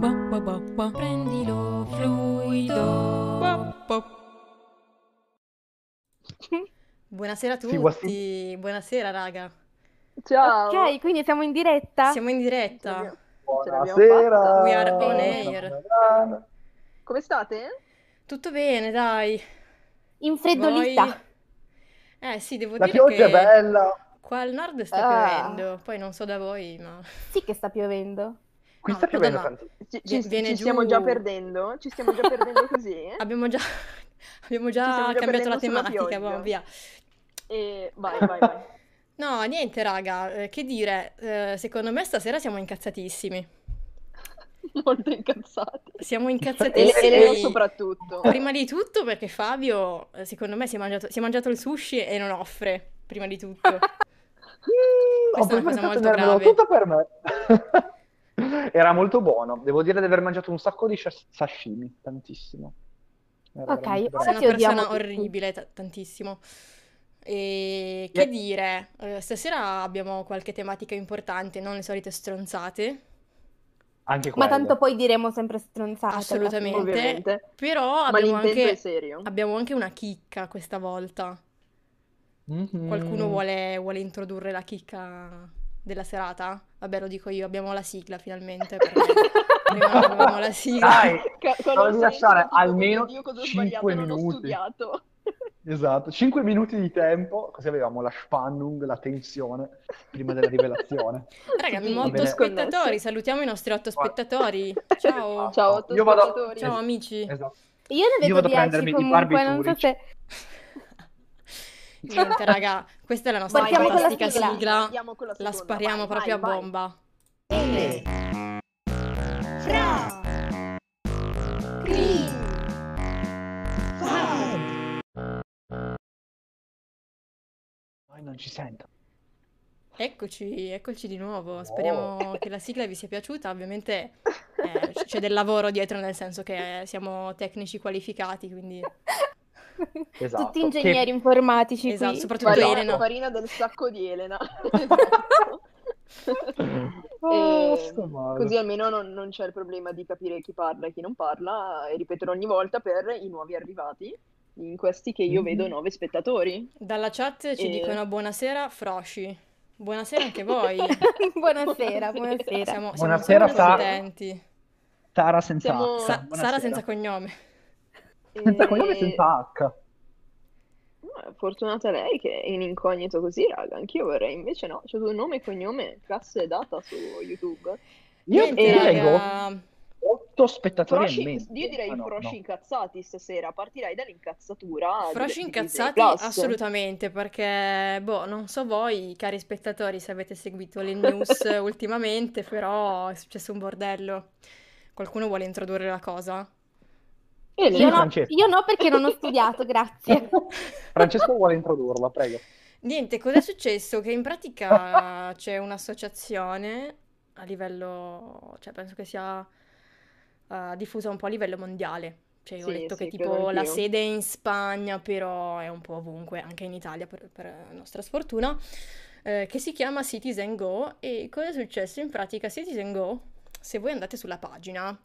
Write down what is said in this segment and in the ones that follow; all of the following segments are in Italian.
Ba, ba, ba. Prendilo fluido. Ba, ba. Buonasera a tutti, buonasera raga. Ciao. Ok, quindi siamo in diretta? Siamo in diretta. Buonasera. We are on air. Come state? Tutto bene, dai. Infreddolita. Voi? Eh sì, devo La dire pioggia è che bella. qua al nord sta Ah. piovendo, poi non so da voi, ma Sì che sta piovendo. Qui No, sta piovendo Madonna. tantissimo. Ci, ci- viene ci giù- stiamo già perdendo? Ci stiamo già perdendo così? abbiamo già, abbiamo già cambiato la tematica, boh, via. E vai, vai, vai. No, niente raga, eh, che dire, eh, secondo me stasera siamo incazzatissimi. Molto incazzati. Siamo E, incazzatissimi. e Leo soprattutto. Prima di tutto perché Fabio, eh, secondo me, si è mangiato, si è mangiato il sushi e non offre, prima di tutto. Mm, Questa ho è una cosa molto grave. tutto per me. Era molto buono. Devo dire di aver mangiato un sacco di sas- sashimi, tantissimo. Era Ok, Sei bravo. una persona orribile, ta- tantissimo. E che Yeah. dire, eh, stasera abbiamo qualche tematica importante, non le solite stronzate, Anche Ma quello. tanto poi diremo sempre stronzate assolutamente, Ovviamente. però Ma abbiamo l'intento è anche, serio. abbiamo anche una chicca questa volta. Mhm. Qualcuno vuole, vuole introdurre la chicca della serata? Vabbè, lo dico io, abbiamo la sigla finalmente, prima non avevamo la sigla. Dai, devi conoscere lasciare almeno oddio, cosa ho sbagliato, 5 non ho minuti. studiato. Esatto, 5 minuti di tempo, così avevamo la spannung, la tensione prima della rivelazione. Raga, abbiamo Va otto bene. spettatori, salutiamo i nostri otto spettatori. Ciao. Ciao, otto Io vado- spettatori. Ciao amici. Esatto. Io ne Io vedo vado a 10 prendermi i comunque, non so barbiturici. se... Niente, raga, questa è la nostra Partiamo fantastica sigla. sigla. La seconda, spariamo vai, proprio vai, a vai. bomba. Poi non ci sento. Eccoci, eccoci di nuovo. Speriamo che la sigla vi sia piaciuta. Ovviamente eh, c'è del lavoro dietro, nel senso che siamo tecnici qualificati, quindi Esatto. Tutti ingegneri informatici esatto, qui. soprattutto Farina, Elena. farina del sacco di Elena. Oh, E sto male. così almeno non, non c'è il problema di capire chi parla e chi non parla, e ripeterò ogni volta per i nuovi arrivati, in questi che io vedo nove spettatori. Dalla chat ci E- dicono buonasera, Froshi. Buonasera anche voi. buonasera, buonasera. Siamo, siamo Buonasera, Sara. contenti. Sara senza Siamo-. Sa-. Sara senza cognome. Senza cognome e E- senza H. Fortunata lei che è in incognito così, raga. Anch'io vorrei, invece no, c'è due nome e cognome, classe e data su YouTube. Io Niente, leggo raga. 8 spettatori e mezzo. io direi Ah, no, froshi no. incazzati stasera, partirei dall'incazzatura Froci di- di incazzati? Plus. Assolutamente, perché, boh, non so voi, cari spettatori, se avete seguito le news ultimamente, però è successo un bordello. Qualcuno vuole introdurre la cosa? Elena, Sì, Io no, io no perché non ho studiato, grazie. Francesco vuole introdurla, prego. Niente, cos'è successo? Che in pratica c'è un'associazione a livello, cioè penso che sia eh, diffusa un po' a livello mondiale. Cioè, ho Sì, letto che sì, tipo credo la sede è in Spagna, però è un po' ovunque, anche in Italia per, per nostra sfortuna, eh, che si chiama Citizen Go. E cosa è successo? In pratica Citizen Go, se voi andate sulla pagina,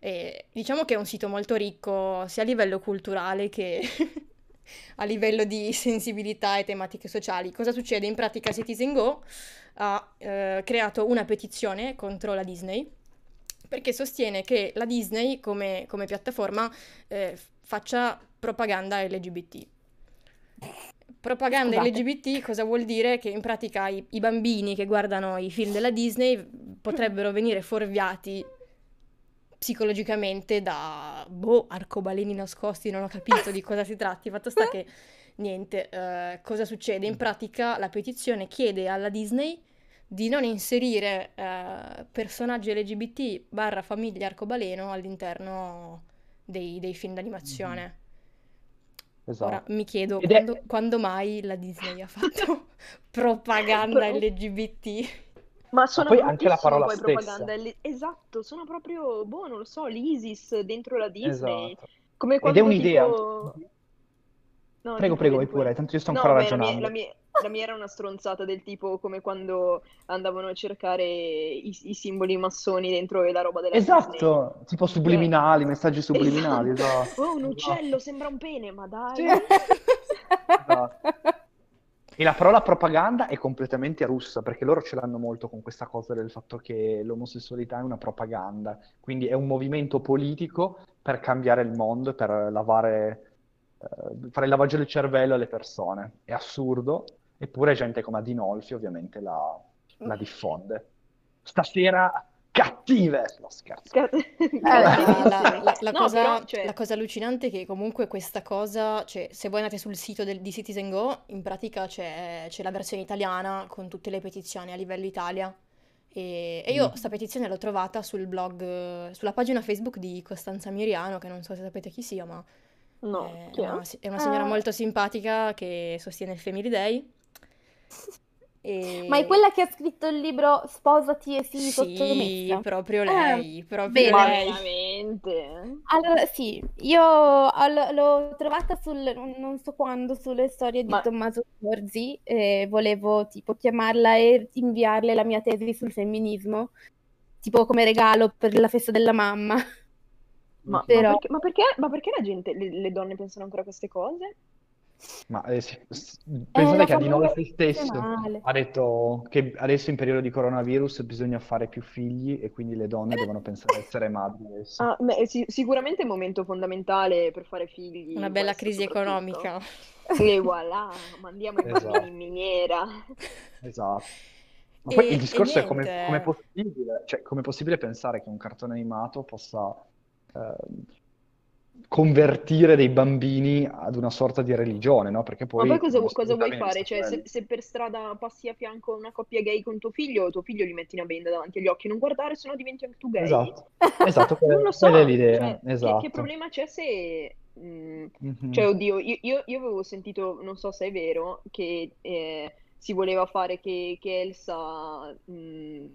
eh, diciamo che è un sito molto ricco sia a livello culturale che a livello di sensibilità e tematiche sociali. Cosa succede? In pratica Citizen Go ha eh, creato una petizione contro la Disney perché sostiene che la Disney come, come piattaforma eh, faccia propaganda LGBT. Propaganda Scusate. LGBT cosa vuol dire? Che in pratica i, i bambini che guardano i film della Disney potrebbero venire fuorviati psicologicamente da boh, arcobaleni nascosti, non ho capito di cosa si tratti. Fatto sta che niente, eh, cosa succede? In pratica la petizione chiede alla Disney di non inserire eh, personaggi LGBT barra famiglia arcobaleno all'interno dei, dei film d'animazione. Esatto. Ora mi chiedo Ed è- quando, quando mai la Disney ha fatto propaganda LGBT? Ma sono poi anche la parola poi stessa. Esatto, sono proprio, boh, non lo so, l'ISIS dentro la Disney. Esatto. Come Ed è un'idea. tipo... No, Prego, prego, vai pure, tanto io sto No, ancora vabbè, la mia- ragionando. la mia- la mia era una stronzata del tipo come quando andavano a cercare i, i simboli massoni dentro la roba della Disney. Esatto, tipo subliminali, messaggi subliminali, esatto. Oh, un Esatto. uccello, sembra un pene, ma dai. Sì. Esatto. E la parola propaganda è completamente russa, perché loro ce l'hanno molto con questa cosa del fatto che l'omosessualità è una propaganda, quindi è un movimento politico per cambiare il mondo, per lavare, eh, fare il lavaggio del cervello alle persone. È assurdo, eppure gente come Adinolfi ovviamente la, la diffonde. Stasera cattive! No, scherzo. Ca- La, Cattivissime. la- la- la No, cosa, però, cioè, la cosa allucinante è che comunque questa cosa, cioè se voi andate sul sito del- di Citizen Go, in pratica c'è c'è la versione italiana con tutte le petizioni a livello Italia. E, e io Mm. sta petizione l'ho trovata sul blog, eh, sulla pagina Facebook di Costanza Miriano, che non so se sapete chi sia, ma No, è chi è? una, è una signora Ah. molto simpatica che sostiene il Family Day. E... Ma è quella che ha scritto il libro Sposati e sii Sì, sottomessa? proprio Ah, lei, proprio bene. Ma lei. veramente? Allora, sì, io ho- l'ho trovata sul, non so quando, sulle storie di Ma- Tommaso Zorzi e volevo tipo chiamarla e inviarle la mia tesi sul femminismo, tipo come regalo per la festa della mamma. Ma, ma Però- perché, ma perché- ma perché la gente, le, le donne pensano ancora a queste cose? Ma eh, sì, s- È pensate che Adinolfi famiglia stesso ha detto che adesso in periodo di coronavirus bisogna fare più figli e quindi le donne devono pensare a essere madri adesso. Ah, beh, sì- sicuramente è un momento fondamentale per fare figli, Una bella questo crisi soprattutto. economica. E voilà, mandiamo i Esatto. bambini in miniera. Esatto. Ma poi E- il discorso e è come, niente. come è possibile, cioè, come è possibile pensare che un cartone animato possa ehm, convertire dei bambini ad una sorta di religione, no? Perché Ma poi poi cosa, non cosa vuoi fare? Cioè, se, se per strada passi a fianco una coppia gay con tuo figlio, tuo figlio gli metti una benda davanti agli occhi, non guardare, sennò diventi anche tu gay. Esatto, esatto, Non quella, lo so, quella è l'idea, cioè, che, esatto. che problema c'è se... mm, Mhm. Cioè, oddio, io, io- io avevo sentito, non so se è vero, che eh, si voleva fare che, che Elsa mm,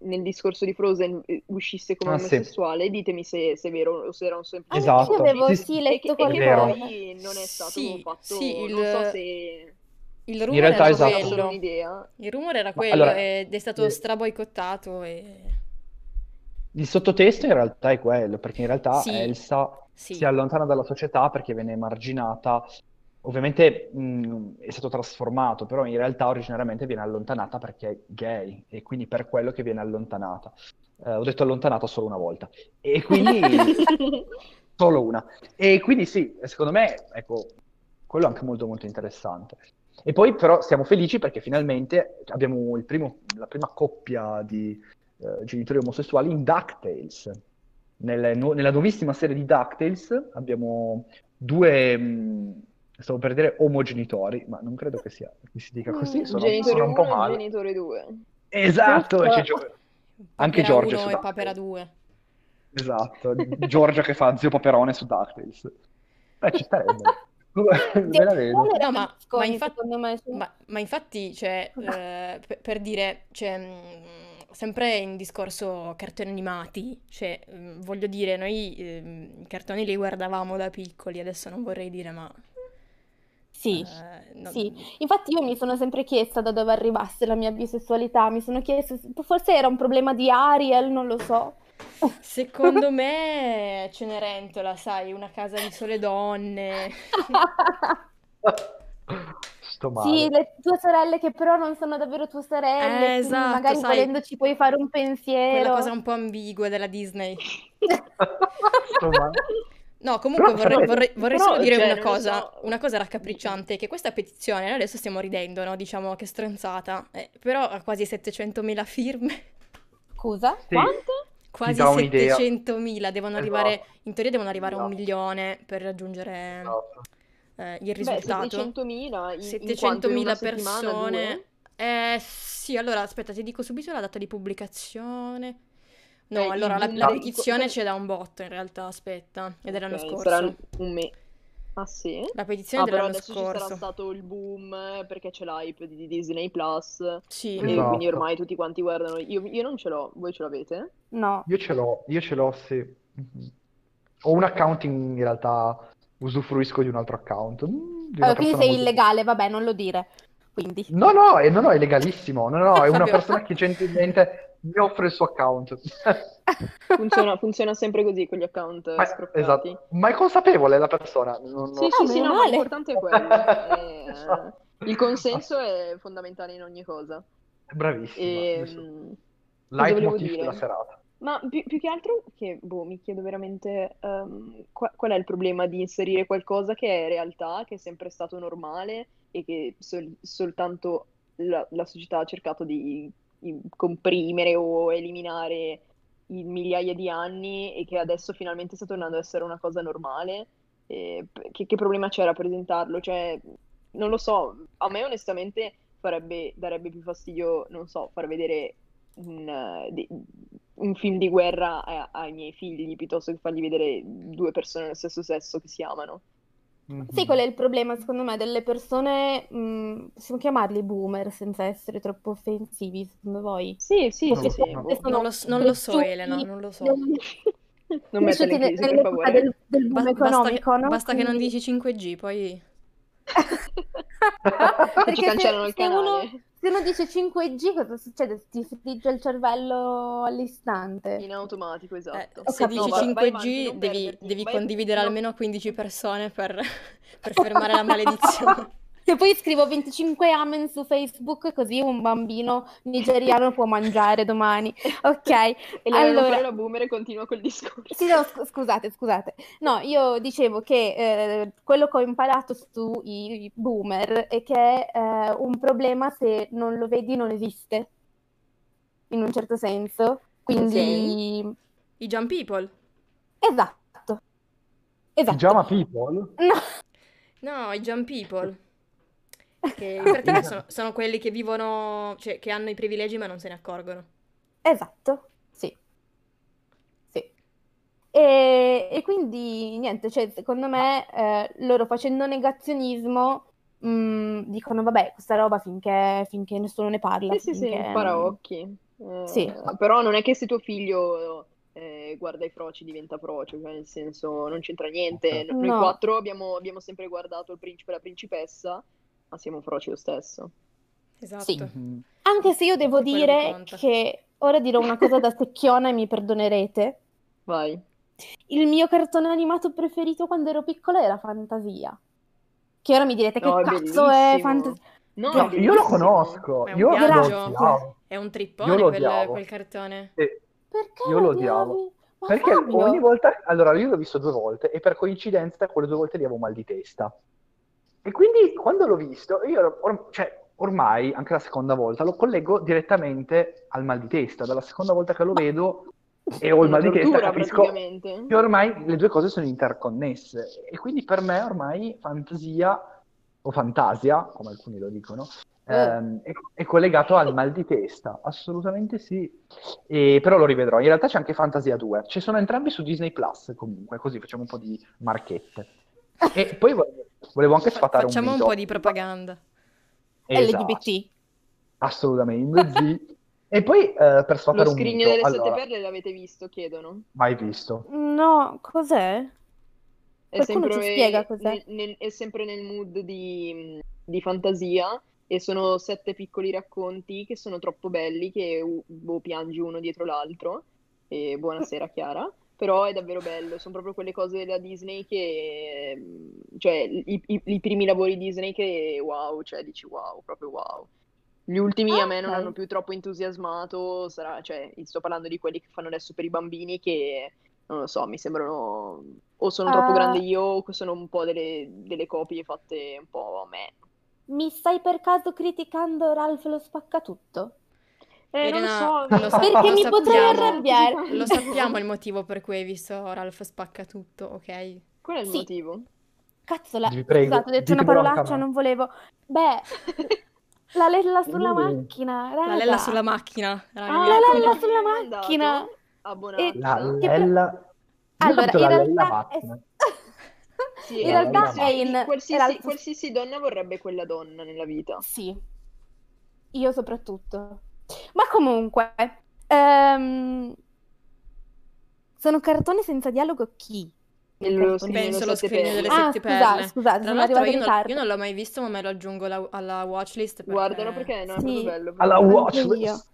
nel discorso di Frozen eh, uscisse come Ah, sì. omosessuale. Ditemi se, se è vero o se era un semplice Esatto. Anche io avevo Sì, sì sì. E letto che, e che poi non è stato Sì, fatto, sì, il- non so se... Il In rumore realtà era esatto. quello. un'idea. Il rumore era quello allora, ed è stato eh, straboicottato e... il sottotesto in realtà è quello, perché in realtà Sì, Elsa sì. si allontana dalla società perché viene emarginata. Ovviamente mh, è stato trasformato, però in realtà originariamente viene allontanata perché è gay e quindi per quello che viene allontanata. Eh, ho detto allontanata solo una volta. E quindi solo una. E quindi sì, secondo me, ecco, quello è anche molto molto interessante. E poi però siamo felici perché finalmente abbiamo il primo- la prima coppia di eh, genitori omosessuali in DuckTales. Nelle nu- nella nuovissima serie di DuckTales abbiamo due, mh, stavo per dire omogenitori, ma non credo che, sia, che si dica così, Mm, sono, Genitore sono un po' 1 male. genitore 2. Esatto, e c'è Giusto. Gio- anche Giorgia 1 su e Papera DuckTales. 2. Esatto, Giorgia che fa Zio Paperone su DuckTales. Beh, ci starebbe. Ve la vedo. No, ma, ma infatti, me. ma, ma infatti, cioè, eh, per, per dire, cioè, mh, sempre in discorso cartoni animati, cioè, mh, voglio dire, noi ehm, i cartoni li guardavamo da piccoli, adesso non vorrei dire, ma... Sì, eh, non- sì. Infatti io mi sono sempre chiesta da dove arrivasse la mia bisessualità, mi sono chiesta, forse era un problema di Ariel, non lo so. Secondo me Cenerentola, sai, una casa di sole donne. Sto Sì, male. le tue sorelle che però non sono davvero tue sorelle, Eh, esatto, magari sai, volendoci puoi fare un quella pensiero. cosa un po' ambigua della Disney. Sto male. No, comunque Però vorrei, sapete- vorrei- vorrei però, solo dire cioè, una cosa, so. una cosa raccapricciante, che questa petizione, noi adesso stiamo ridendo, no? Diciamo che stronzata, eh, però ha quasi 700.000 firme, Scusa? Sì, Quante? quasi dà un'idea. 700.000, devono arrivare, Esatto. in teoria devono arrivare a un Esatto. milione per raggiungere Esatto. eh, il Beh, risultato. 700.000 in, in quanto? In 700.000 una settimana, persone. due? Eh sì, allora aspetta, ti dico subito la data di pubblicazione. No, Eh, allora la, la petizione c'è da un botto in realtà, aspetta, è dell'anno Ok, scorso. un me. Ah sì? La petizione Ah, è però dell'anno adesso ci sarà scorso. stato il boom eh, perché c'è l'hype di Disney Plus Sì. e Esatto. quindi ormai tutti quanti guardano. Io, io non ce l'ho, voi ce l'avete? No. Io ce l'ho, io ce l'ho, sì. Mhm. Ho un account in, realtà usufruisco di un altro account. Mm, Allora, quindi sei molto- illegale, vabbè, non lo dire. quindi. No, no, è, no, no, è legalissimo. No, no, è una persona che gentilmente mi offre il suo account. Funziona, funziona sempre così con gli account Ma, scroccati. esatto. Ma è consapevole la persona. Non- non- Sì, Ah, sì, sì, meno no, male. l'importante è quello. È- Esatto. il consenso è fondamentale in ogni cosa. E, mm, cosa volevo Leitmotiv della serata. Ma più, più che altro che, boh, mi chiedo veramente ehm, qua- qual è il problema di inserire qualcosa che è realtà, che è sempre stato normale e che sol- soltanto la, la società ha cercato di comprimere o eliminare in migliaia di anni e che adesso finalmente sta tornando ad essere una cosa normale. E p- che, che problema c'era a presentarlo? Cioè, non lo so, a me onestamente farebbe, darebbe più fastidio, non so, far vedere un, eh, un film di guerra ai miei figli piuttosto che fargli vedere due persone dello stesso sesso che si amano. Sì, qual è il problema, secondo me, delle persone, mh, possiamo chiamarli boomer senza essere troppo offensivi, secondo voi? Sì, sì, Non sì, lo sì. Non lo, non lo so, Elena, non lo so. non- cresciuti in crisi, per favore. del, del Ba- boom basta che, economico, no? basta che non dici 5G, poi... Che ci Perché cancellano se, il se uno, canale. Se uno dice 5G, cosa succede? Ti frigge il cervello all'istante. In automatico, Eh, esatto. se capito. dici No, vai- vai 5G avanti, non devi, devi Vai- condividere no. almeno 15 persone per, per fermare la maledizione. Se poi scrivo 25 amen su Facebook, così un bambino nigeriano può mangiare domani. Ok, E la, allora... la boomer e continua col discorso. Sì, no, scu- scusate, scusate. No, io dicevo che eh, quello che ho imparato sui boomer è che eh, un problema se non lo vedi non esiste, in un certo senso. Quindi, I Jump People. esatto. Esatto. Pigiama People? No, No, i Jump People. Che in pratica sono, sono quelli che vivono, cioè che hanno i privilegi ma non se ne accorgono. esatto, sì. Sì. E, e quindi, niente, cioè, secondo me, eh, loro facendo negazionismo, mh, dicono, vabbè, questa roba finché, finché nessuno ne parla, Sì, sì, sì, finché... paraocchi. Eh, Sì. Però non è che se tuo figlio eh, guarda i froci diventa frocio, cioè nel senso non c'entra niente. Noi No. quattro abbiamo, abbiamo sempre guardato il principe e la principessa, ma siamo froci lo stesso. Esatto. Sì. Mhm. Anche se io devo Quello che dire che ora dirò una cosa da secchiona e mi perdonerete. Vai. Il mio cartone animato preferito quando ero piccola era Fantasia. Che ora mi direte che No, è cazzo è bellissimo. Fantasia? No, No, è Io lo conosco, È un io lo viaggio. È un Io trippone lo quel, quel cartone. E- Perché Io lo odiavo. Perché Fabio, ogni volta, allora io l'ho visto due volte e per coincidenza quelle due volte lì avevo mal di testa. E quindi quando l'ho visto, io or- cioè, ormai, anche la seconda volta, lo collego direttamente al mal di testa. Dalla seconda volta che lo vedo e ho il mal di testa, capisco che ormai le due cose sono interconnesse. E quindi per me ormai fantasia, o fantasia, come alcuni lo dicono, Eh. ehm, è, è collegato al mal di testa. Assolutamente sì. E- però lo rivedrò. In realtà c'è anche Fantasia 2. Ci sono entrambi su Disney Plus, comunque, così facciamo un po' di marchette. E poi volevo, volevo anche Fa- sfatare un facciamo un po' di propaganda. Esatto, LGBT. assolutamente. E poi eh, per Lo sfatare un scrigno delle sette allora, perle l'avete visto, chiedono? mai visto. No, cos'è? È Qualcuno sempre, ci spiega cos'è? nel- nel- è sempre nel mood di, di fantasia e sono sette piccoli racconti che sono troppo belli che uh, boh, piangi uno dietro l'altro. E buonasera Chiara. Però è davvero bello, sono proprio quelle cose della Disney che, mm, cioè, i, i- i primi lavori Disney che wow, cioè dici wow, proprio wow. Gli ultimi a me non hanno più troppo entusiasmato, sarà, cioè, sto parlando di quelli che fanno adesso per i bambini che, non lo so, mi sembrano o sono troppo Ah. grande io o sono un po' delle, delle copie fatte un po' a me. Mi stai per caso criticando Ralph lo spaccatutto? Eh, non lo so, lo sa- Perché lo mi potrei sappiamo. arrabbiare. Lo sappiamo il motivo per cui hai visto Ralph spacca tutto, ok? Qual è il Sì. motivo? Cazzo, la... Vi prego, scusate, ho detto una parolaccia, non volevo. Beh, la lella sulla macchina, La raga. lella sulla macchina. raga, Ah, la lella sulla macchina. Abbonata. La Lella... Allora, in la Lella realtà è... Sì, in realtà è in... qualsiasi, qualsiasi donna vorrebbe quella donna nella vita. Sì, io soprattutto. Ma comunque, ehm, sono cartoni senza dialogo chi? Nello Penso lo scrigno delle Ah, sette scusate, perle. scusate, Tra sono l'altro arrivata io in ritardo. io non l'ho mai visto, ma me lo aggiungo alla, alla watchlist perché... Guardalo perché no, è Sì. bello. Alla proprio. watch Anche io.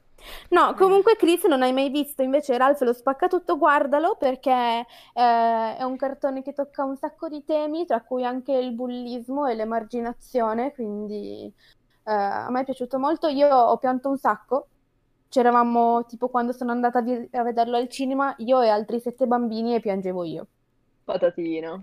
No, comunque Chris non hai mai visto invece Ralph lo spaccatutto, guardalo perché eh, è un cartone che tocca un sacco di temi, tra cui anche il bullismo e l'emarginazione, quindi eh, a me è piaciuto molto. Io ho pianto un sacco. C'eravamo tipo quando sono andata a, vi- a vederlo al cinema, io e altri sette bambini e piangevo io. Patatina.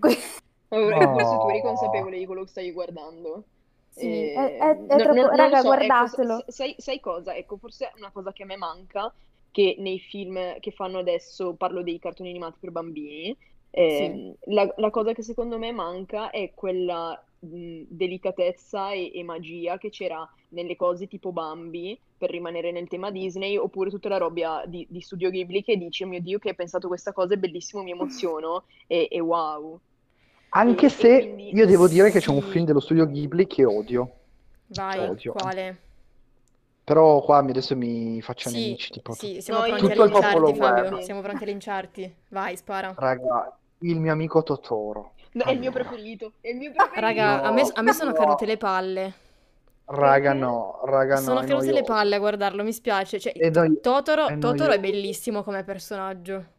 No. Forse tu eri consapevole di quello che stavi guardando. Sì, E- è- è- è troppo- non- non raga, so, ecco, guardatelo. s- sai, sai cosa? Ecco, forse una cosa che a me manca, che nei film che fanno adesso, parlo dei cartoni animati per bambini, ehm, la, la cosa che secondo me manca è quella mh, delicatezza e, e magia che c'era nelle cose tipo Bambi, per rimanere nel tema Disney, oppure tutta la roba di, di Studio Ghibli che dici, oh mio Dio, che hai pensato questa cosa, è bellissimo, mi emoziono, e, e wow. Anche E- e se quindi- io devo dire che c'è un film dello studio Ghibli che odio. Vai, Odio. quale? Però qua mi- adesso mi faccio Sì, nemici, tipo sì, siamo No, io- pronti a Tutto il linciarti, popolo Fabio. guerra. Siamo pronti a linciarti. Vai, spara. Raga, il mio amico Totoro. No, è il mio Allora. preferito, è il mio preferito. Raga, a me, a me sono No. cadute le palle. Raga, no, raga, no, Sono cadute le palle a guardarlo, mi spiace. Cioè, È noi- Totoro, è Totoro è bellissimo come personaggio.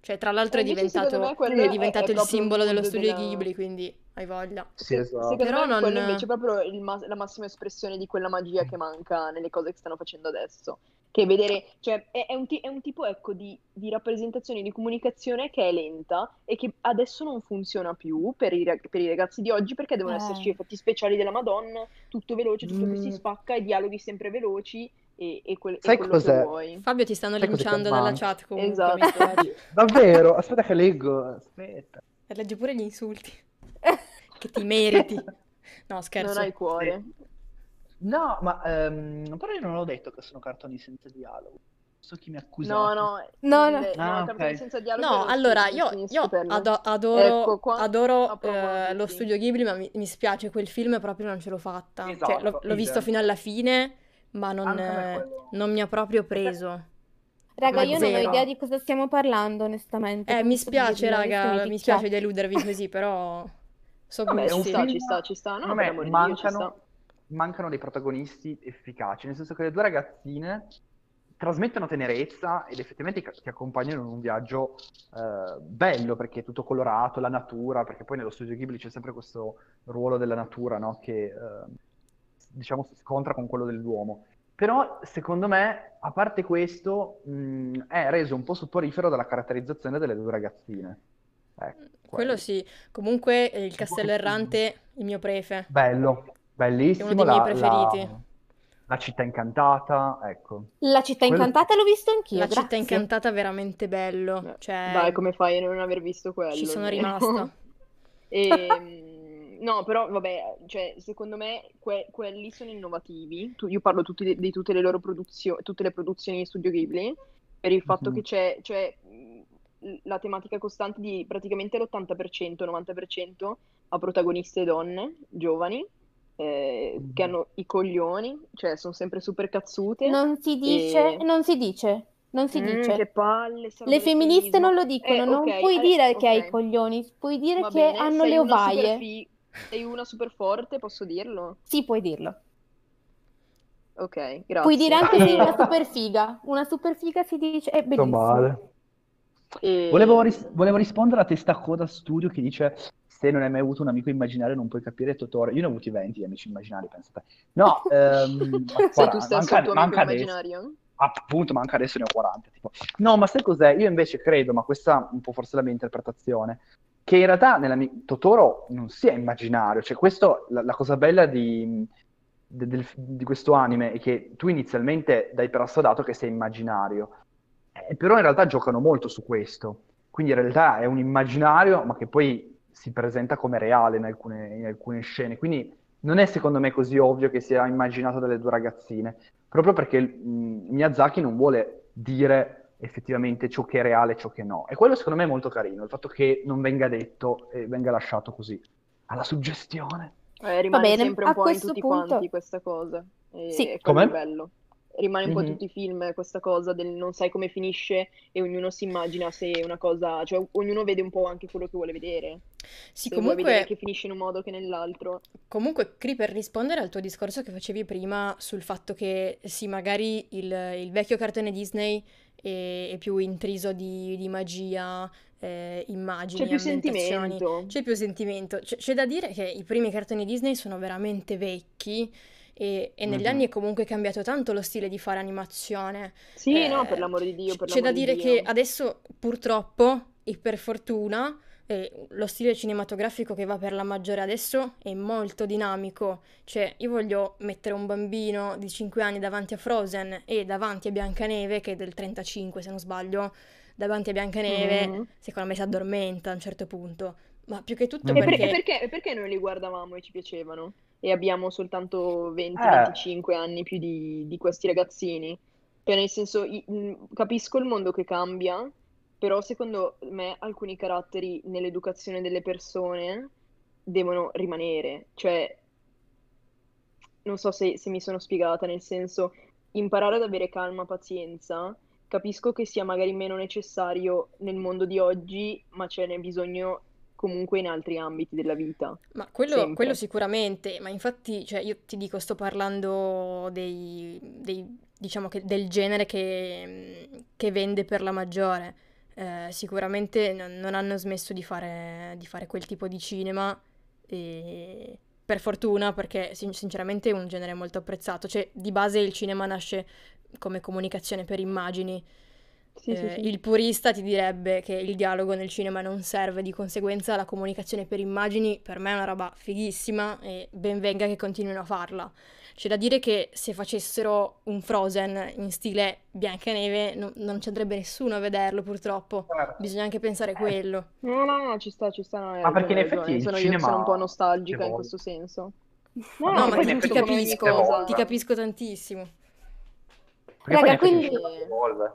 Cioè, tra l'altro è E secondo diventato, me quello è diventato è il simbolo dello studio della- Ghibli, quindi hai voglia. Sì, esatto. Secondo Però me non- quello invece è proprio il ma- la massima espressione di quella magia che manca nelle cose che stanno facendo adesso. Che vedere, cioè, è, è un, ti- è un tipo, ecco, di, di rappresentazione, di comunicazione che è lenta e che adesso non funziona più per i, rag- per i ragazzi di oggi perché devono Eh. esserci effetti speciali della Madonna, tutto veloce, tutto che si Mm. spacca, i dialoghi sempre veloci e, e quel- e Sai quello che cos'è? vuoi. Fabio ti stanno Sai linciando dalla manca? chat comunque, Esatto. Davvero? Aspetta che leggo. Aspetta. E leggi pure gli insulti. Che ti meriti. No, Non scherzo. hai cuore. No, ma ehm, però io non ho detto che sono cartoni senza dialogo. So chi mi accusa. No, no, No, no. Ah, cartoni ok. senza dialogo No, allora io, io ado- adoro, Ecco, qua adoro eh, lo studio Ghibli, ma mi, mi spiace, quel film proprio non ce l'ho fatta. Cioè, Esatto, l'ho, l'ho visto fino alla fine, ma non, eh, non mi ha proprio preso. Raga, io non ho zero. idea di cosa stiamo parlando, onestamente. Eh, mi spiace, raga, mi mi spiace deludervi così, però so Vabbè, un Ci gusti. sta, ci sta, ci sta. No, secondo per amor di Dio, ci sta. Mancano, dei protagonisti efficaci, nel senso che le due ragazzine trasmettono tenerezza ed effettivamente ti accompagnano in un viaggio eh, bello perché è tutto colorato, la natura, perché poi nello studio Ghibli c'è sempre questo ruolo della natura, no? Che eh, diciamo si scontra con quello dell'uomo. Però secondo me, a parte questo, mh, è reso un po' supporifero dalla caratterizzazione delle due ragazzine. Ecco, Quello sì. Comunque eh, il Castello Errante, il mio prefe. Bello, bellissimo. È uno dei miei la, preferiti. la- la città incantata, ecco. La città Quello- incantata l'ho visto anch'io, La città grazie. incantata è veramente bello. Eh, Cioè, Dai, come fai a non aver visto quello? ci sono almeno? rimasta. Ehm, no, però vabbè, cioè, secondo me que- quelli sono innovativi. Tu- io parlo tutti di, di tutte le loro produzioni, tutte le produzioni di Studio Ghibli, per il fatto Mhm. che c'è, c'è, mh, la tematica costante di praticamente l'80%, 90% a protagoniste donne, giovani, eh, che Mhm. hanno i coglioni, cioè sono sempre super cazzute. Non si dice, E- non si dice, non si Mm, dice. che palle, Le femministe femminismo. non lo dicono, Eh, non ok, puoi eh, dire che hai i coglioni, puoi dire Va che bene, hanno le ovaie. fi- sei una super forte, posso dirlo? Sì, puoi dirlo. Ok, Puoi grazie. dire anche sei una super figa. Una super figa si dice, è bellissimo. male. e- Volevo, ris- volevo rispondere a testa coda studio che dice se non hai mai avuto un amico immaginario non puoi capire Totoro. Io ne ho avuti 20 di amici immaginari, pensa te. No, ehm, Sei guarda, tu stesso manca, il tuo amico manca adesso. immaginario? Appunto, manca adesso ne ho 40. Tipo. No, ma sai cos'è? Io invece credo, ma questa è un po' forse la mia interpretazione, che in realtà nella Totoro non sia immaginario. Cioè, questo, la, la cosa bella di, de- del- di questo anime è che tu inizialmente dai per assodato che sei immaginario, Eh, però in realtà giocano molto su questo. Quindi in realtà è un immaginario, ma che poi si presenta come reale in alcune, in alcune scene. Quindi non è secondo me così ovvio che sia immaginato dalle due ragazzine, proprio perché mh, Miyazaki non vuole dire effettivamente ciò che è reale e ciò che no. E quello secondo me è molto carino, il fatto che non venga detto e venga lasciato così, alla suggestione. Eh, rimane bene, sempre un a po' in questo tutti punto- quanti questa cosa. E Sì. Come? bello. Rimane un po' a Mhm. tutti i film questa cosa del non sai come finisce e ognuno si immagina se una cosa, cioè ognuno vede un po' anche quello che vuole vedere. Sì, Se comunque, che finisce in un modo che nell'altro. comunque, Cri, per rispondere al tuo discorso che facevi prima sul fatto che sì, magari il, il vecchio cartone Disney è, è più intriso di, di magia, eh, C'è immagini, più ambientazioni, sentimento. c'è più sentimento. C'è c'è da dire che i primi cartoni Disney sono veramente vecchi e, e negli Mhm. anni è comunque cambiato tanto lo stile di fare animazione. Sì, no, per Eh, l'amore di Dio, c'è da di dire che Dio. adesso purtroppo e per fortuna eh, lo stile cinematografico che va per la maggiore adesso è molto dinamico. Cioè, io voglio mettere un bambino di 5 anni davanti a Frozen e davanti a Biancaneve, che è del 35 se non sbaglio, davanti a Biancaneve, Mhm. secondo me si addormenta a un certo punto. Ma più che tutto E, per- e perché... perché, perché noi li guardavamo e ci piacevano? E abbiamo soltanto Eh, 20-25 anni più di, di questi ragazzini? Cioè, nel senso, mh, capisco il mondo che cambia, però secondo me alcuni caratteri nell'educazione delle persone devono rimanere. Cioè, non so se, se mi sono spiegata, nel senso, imparare ad avere calma, pazienza, capisco che sia magari meno necessario nel mondo di oggi, ma ce n'è bisogno comunque in altri ambiti della vita, Ma quello, quello sicuramente, ma infatti, cioè, io ti dico, sto parlando dei, dei- diciamo che del genere che, che vende per la maggiore. Eh, sicuramente non, non hanno smesso di fare, di fare quel tipo di cinema, e per fortuna, perché sin- sinceramente è un genere molto apprezzato. Cioè, di base il cinema nasce come comunicazione per immagini. Sì, sì, Eh, sì. il purista ti direbbe che il dialogo nel cinema non serve, di conseguenza la comunicazione per immagini per me è una roba fighissima e ben venga che continuino a farla. C'è da dire che se facessero un Frozen in stile Biancaneve no- non ci andrebbe nessuno a vederlo purtroppo, certo. bisogna anche pensare Eh, quello. No, no, no, ci sta, ci sta, no, ma perché in effetti Sono io che sono un po' cinema nostalgica in questo senso. No, No, ma ti, ti capisco, ti capisco tantissimo. Perché Raga, quindi cinema evolve,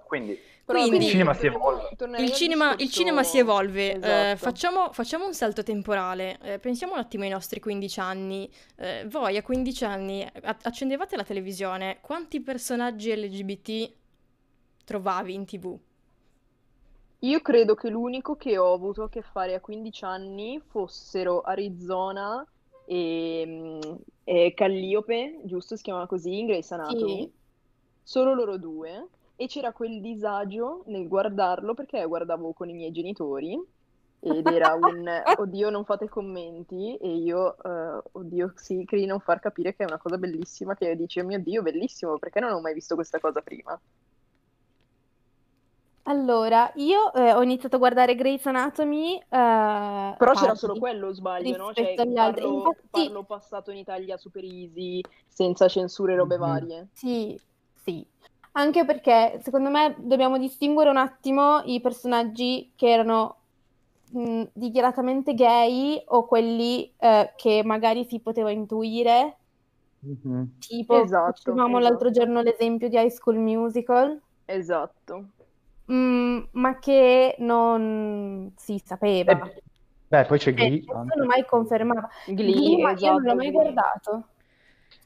quindi il cinema si evolve. il cinema, il cinema si evolve. Eh, Esatto. facciamo, facciamo un salto temporale. Eh, pensiamo un attimo ai nostri 15 anni. Eh, voi a 15 anni a- accendevate la televisione, quanti personaggi LGBT trovavi in TV? Io credo che l'unico che ho avuto a che fare a 15 anni fossero Arizona e, mm, e Calliope, giusto? Si chiamava così, in Grey's Anatomy. sì. Solo loro due. E c'era quel disagio nel guardarlo perché guardavo con i miei genitori ed era un oddio, non fate commenti. E io, eh, oddio, sì, credi non far capire che è una cosa bellissima. Che dici, oh mio Dio, bellissimo, perché non ho mai visto questa cosa prima? Allora, io eh, ho iniziato a guardare Grey's Anatomy eh, Però c'era solo tardi quello, sbaglio, no? Cioè, rispetto agli altri. parlo, Infatti, parlo passato in Italia super easy, senza censure e robe Mhm. varie. sì. Anche perché secondo me dobbiamo distinguere un attimo i personaggi che erano mh, dichiaratamente gay o quelli eh, che magari si poteva intuire, Mhm. tipo Esatto, facevamo l'altro esatto, giorno l'esempio di High School Musical, esatto. mh, ma che non si sapeva. Eh, beh, poi c'è E Glee nessuno anche. mai confermava. Glee, Glee, ma io non l'ho esatto, mai Glee. guardato.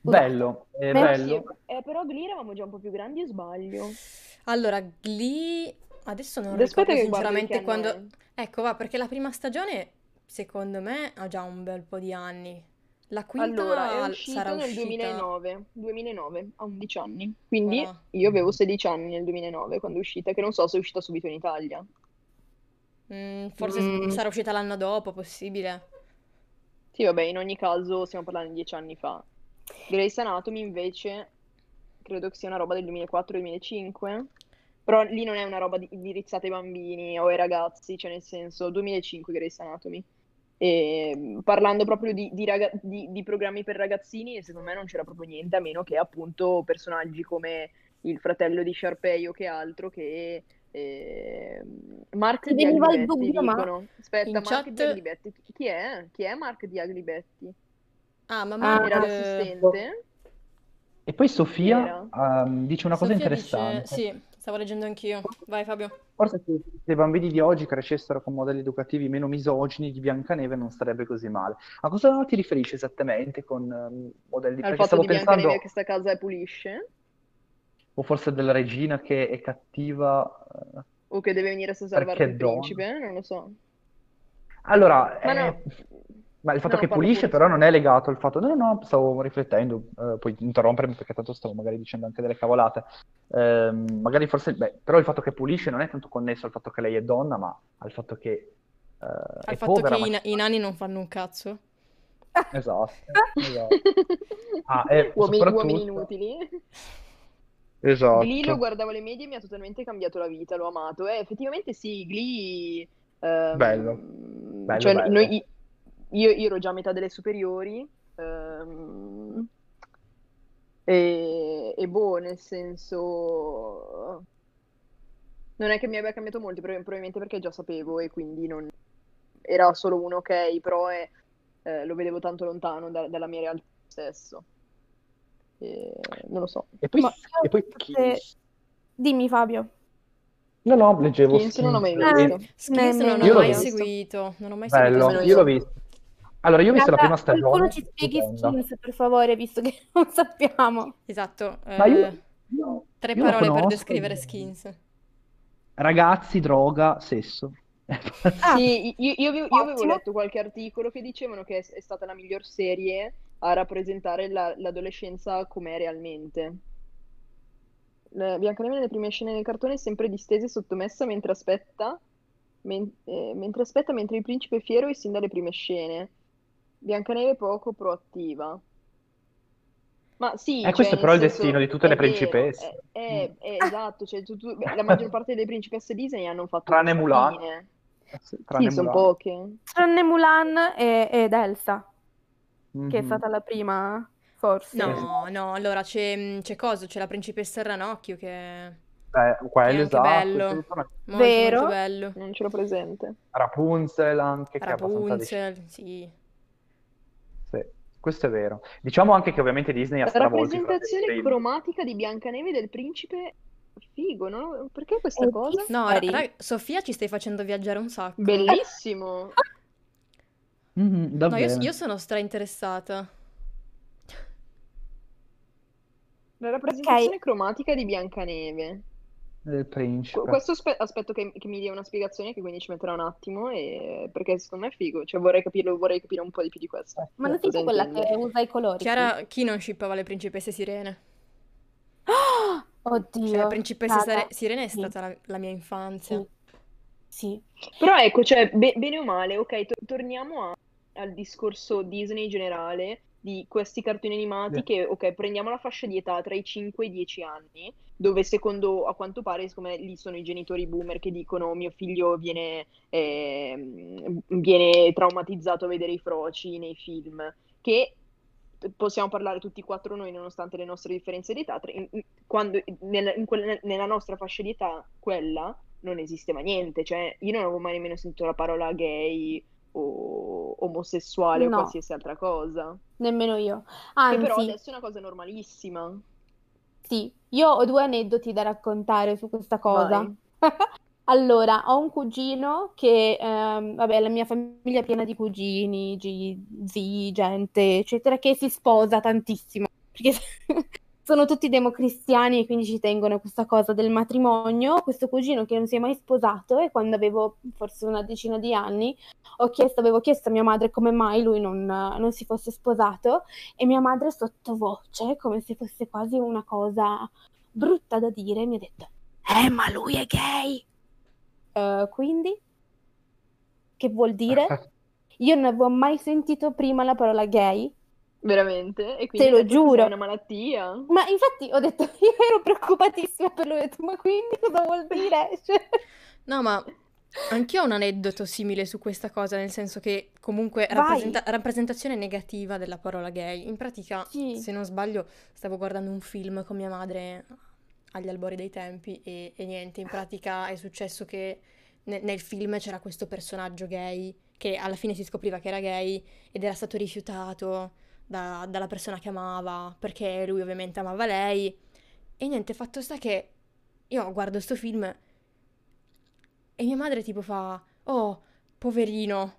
Bello, è Ah bello. eh, però Glee eravamo già un po' più grandi o sbaglio? Allora, Glee, adesso non Aspetta ricordo che sinceramente quando... è. Ecco, va, perché la prima stagione, secondo me, ha già un bel po' di anni. La quinta Allora, è uscito sarà nel uscita... 2009, 2009, ha 11 anni. Quindi Voilà. io avevo 16 anni nel 2009 quando è uscita, che non so se è uscita subito in Italia. Mm, forse Mm, sarà uscita l'anno dopo, possibile. Sì, vabbè, in ogni caso stiamo parlando di 10 anni fa. Grey's Anatomy invece credo che sia una roba del 2004-2005, però lì non è una roba di- indirizzata ai bambini o ai ragazzi, cioè nel senso 2005 Grey's Anatomy. E parlando proprio di, di raga- di- di programmi per ragazzini, secondo me non c'era proprio niente, a meno che appunto personaggi come il fratello di Sharpay o che altro che... ehm, Mark di Aglibetti dubbio, ma dicono. Aspetta, Mark di chat... Aglibetti, chi chi è? Chi è Mark di Aglibetti? Ah, ma ah, Mark... Era eh, l'assistente? E poi Sofia ehm, dice una cosa Sofia dice... interessante. Sì, stavo leggendo anch'io. Vai Fabio. Forse se i bambini di oggi crescessero con modelli educativi meno misogini di Biancaneve non sarebbe così male. A cosa ti riferisci esattamente con ehm, modelli? Al Perché fatto stavo di Biancaneve pensando... che sta a casa e pulisce? o forse della regina che è cattiva. eh, O che deve venire a salvare il donna? principe, non lo so. Allora, Ma eh, no. Ma il fatto No, che pulisce però non è legato al fatto... No, no, no, stavo riflettendo, eh, puoi interrompermi perché tanto stavo magari dicendo anche delle cavolate. Ehm, magari forse... Beh, però il fatto che pulisce non è tanto connesso al fatto che lei è donna, ma al fatto che eh, Al è fatto povera, che ma... i, na- i nani non fanno un cazzo. Esatto, esatto. Ah, e Uomini, uomini soprattutto- inutili. Esatto. Glee lo guardavo alle medie e mi ha totalmente cambiato la vita, l'ho amato. Eh, effettivamente sì, Glee... ehm, Bello. Bello, cioè, bello. noi- io, io ero già a metà delle superiori ehm, e, e boh, nel senso... Non è che mi abbia cambiato molto, prob- probabilmente perché già sapevo e quindi non... Era solo un ok, però è- eh, lo vedevo tanto lontano da- dalla mia realtà stesso. E, non lo so. E poi, Ma- e poi Skins. Dimmi Fabio. No, no, leggevo Skins non l'ho mai Skins visto. Skins Ne- non ho Io l'ho mai visto. seguito, non ho mai Bello, seguito io l'ho Skins. visto. Allora, io ho visto la prima Raga, Qualcuno stagione, ci spieghi. Skins, per favore, visto che non sappiamo. Esatto, Ma eh, io- tre io parole per descrivere Skins. Ragazzi, droga, sesso. Ah, Sì, io, io avevo, io avevo letto qualche articolo che dicevano che è, è stata la miglior serie a rappresentare la- l'adolescenza com'è realmente. La- Biancaneve nelle prime scene del cartone è sempre distesa e sottomessa mentre aspetta, men- eh, mentre aspetta mentre il principe è fiero e sin dalle prime scene. Biancaneve poco proattiva. Ma sì, Eh, cioè, questo nel però è il senso, destino di tutte è le vero, principesse. è, è- è esatto, cioè, tu- tu- la maggior parte delle principesse Disney hanno fatto Tranne Mulan. fine. Eh sì, tranne sono Mulan. poche. tranne Mulan e- ed Elsa, che è Mhm. stata la prima, forse. No, no, allora c'è c'è cosa? C'è la principessa ranocchio che è Eh, è quello esatto, bello, molto Vero. molto bello. Non ce l'ho presente. Rapunzel anche, che è abbastanza Rapunzel, sì. Questo è vero. Diciamo anche che ovviamente Disney ha La stravolto i rappresentazione cromatica di Biancaneve del principe, figo, no? Perché questa E cosa? No, ra- Eri. ra- Sofia ci stai facendo viaggiare un sacco. Bellissimo. Mhm, No, io, io sono strainteressata. La rappresentazione Ok. cromatica di Biancaneve. Del principe. Qu- Questo aspe- aspetto che, che mi dia una spiegazione, che quindi ci metterà un attimo, e... perché secondo me è figo. Cioè vorrei capirlo, vorrei capire un po' di più di questo. Ma non sei quella intendi? che usa i colori? Chiara, chi non shippava le principesse sirene? Ah, Oddio. Cioè, la principessa Sire- sirene è sì, stata la, la mia infanzia. Sì. Però ecco, cioè, be- bene o male, ok, to- torniamo a- al discorso Disney in generale di questi cartoni animati Sì. che, ok, prendiamo la fascia di età tra i 5 e i 10 anni, dove secondo, a quanto pare, siccome lì sono i genitori boomer che dicono mio figlio viene, ehm, viene traumatizzato a vedere i froci nei film, che possiamo parlare tutti e quattro noi nonostante le nostre differenze di età, in- quando, nella, in quella- nella nostra fascia di età, quella non esisteva niente, cioè io non avevo mai nemmeno sentito la parola gay o omosessuale o No. qualsiasi altra cosa. Nemmeno io. Che però Anzi, adesso è una cosa normalissima. Sì, io ho due aneddoti da raccontare su questa cosa. Allora, ho un cugino che, ehm, vabbè, la mia famiglia è piena di cugini, gi- zii, gente, eccetera, che si sposa tantissimo, perché sono tutti democristiani e quindi ci tengono a questa cosa del matrimonio. Questo cugino che non si è mai sposato e quando avevo forse una decina di anni ho chiesto, avevo chiesto a mia madre come mai lui non, non si fosse sposato e mia madre sottovoce, come se fosse quasi una cosa brutta da dire, mi ha detto, eh, ma lui è gay. Eh, quindi? Che vuol dire? Io non avevo mai sentito prima la parola gay, Veramente? E quindi te lo giuro. sei una malattia? Ma infatti ho detto, io ero preoccupatissima per lui, ho detto, ma quindi cosa vuol dire? Cioè, No, ma anch'io ho un aneddoto simile su questa cosa, nel senso che comunque rappresenta- rappresentazione negativa della parola gay. In pratica, Sì. se non sbaglio, stavo guardando un film con mia madre agli albori dei tempi e, e niente, in pratica è successo che ne- nel film c'era questo personaggio gay che alla fine si scopriva che era gay ed era stato rifiutato da- dalla persona che amava perché lui ovviamente amava lei. E niente, fatto sta che io guardo sto film e mia madre tipo fa, oh, poverino,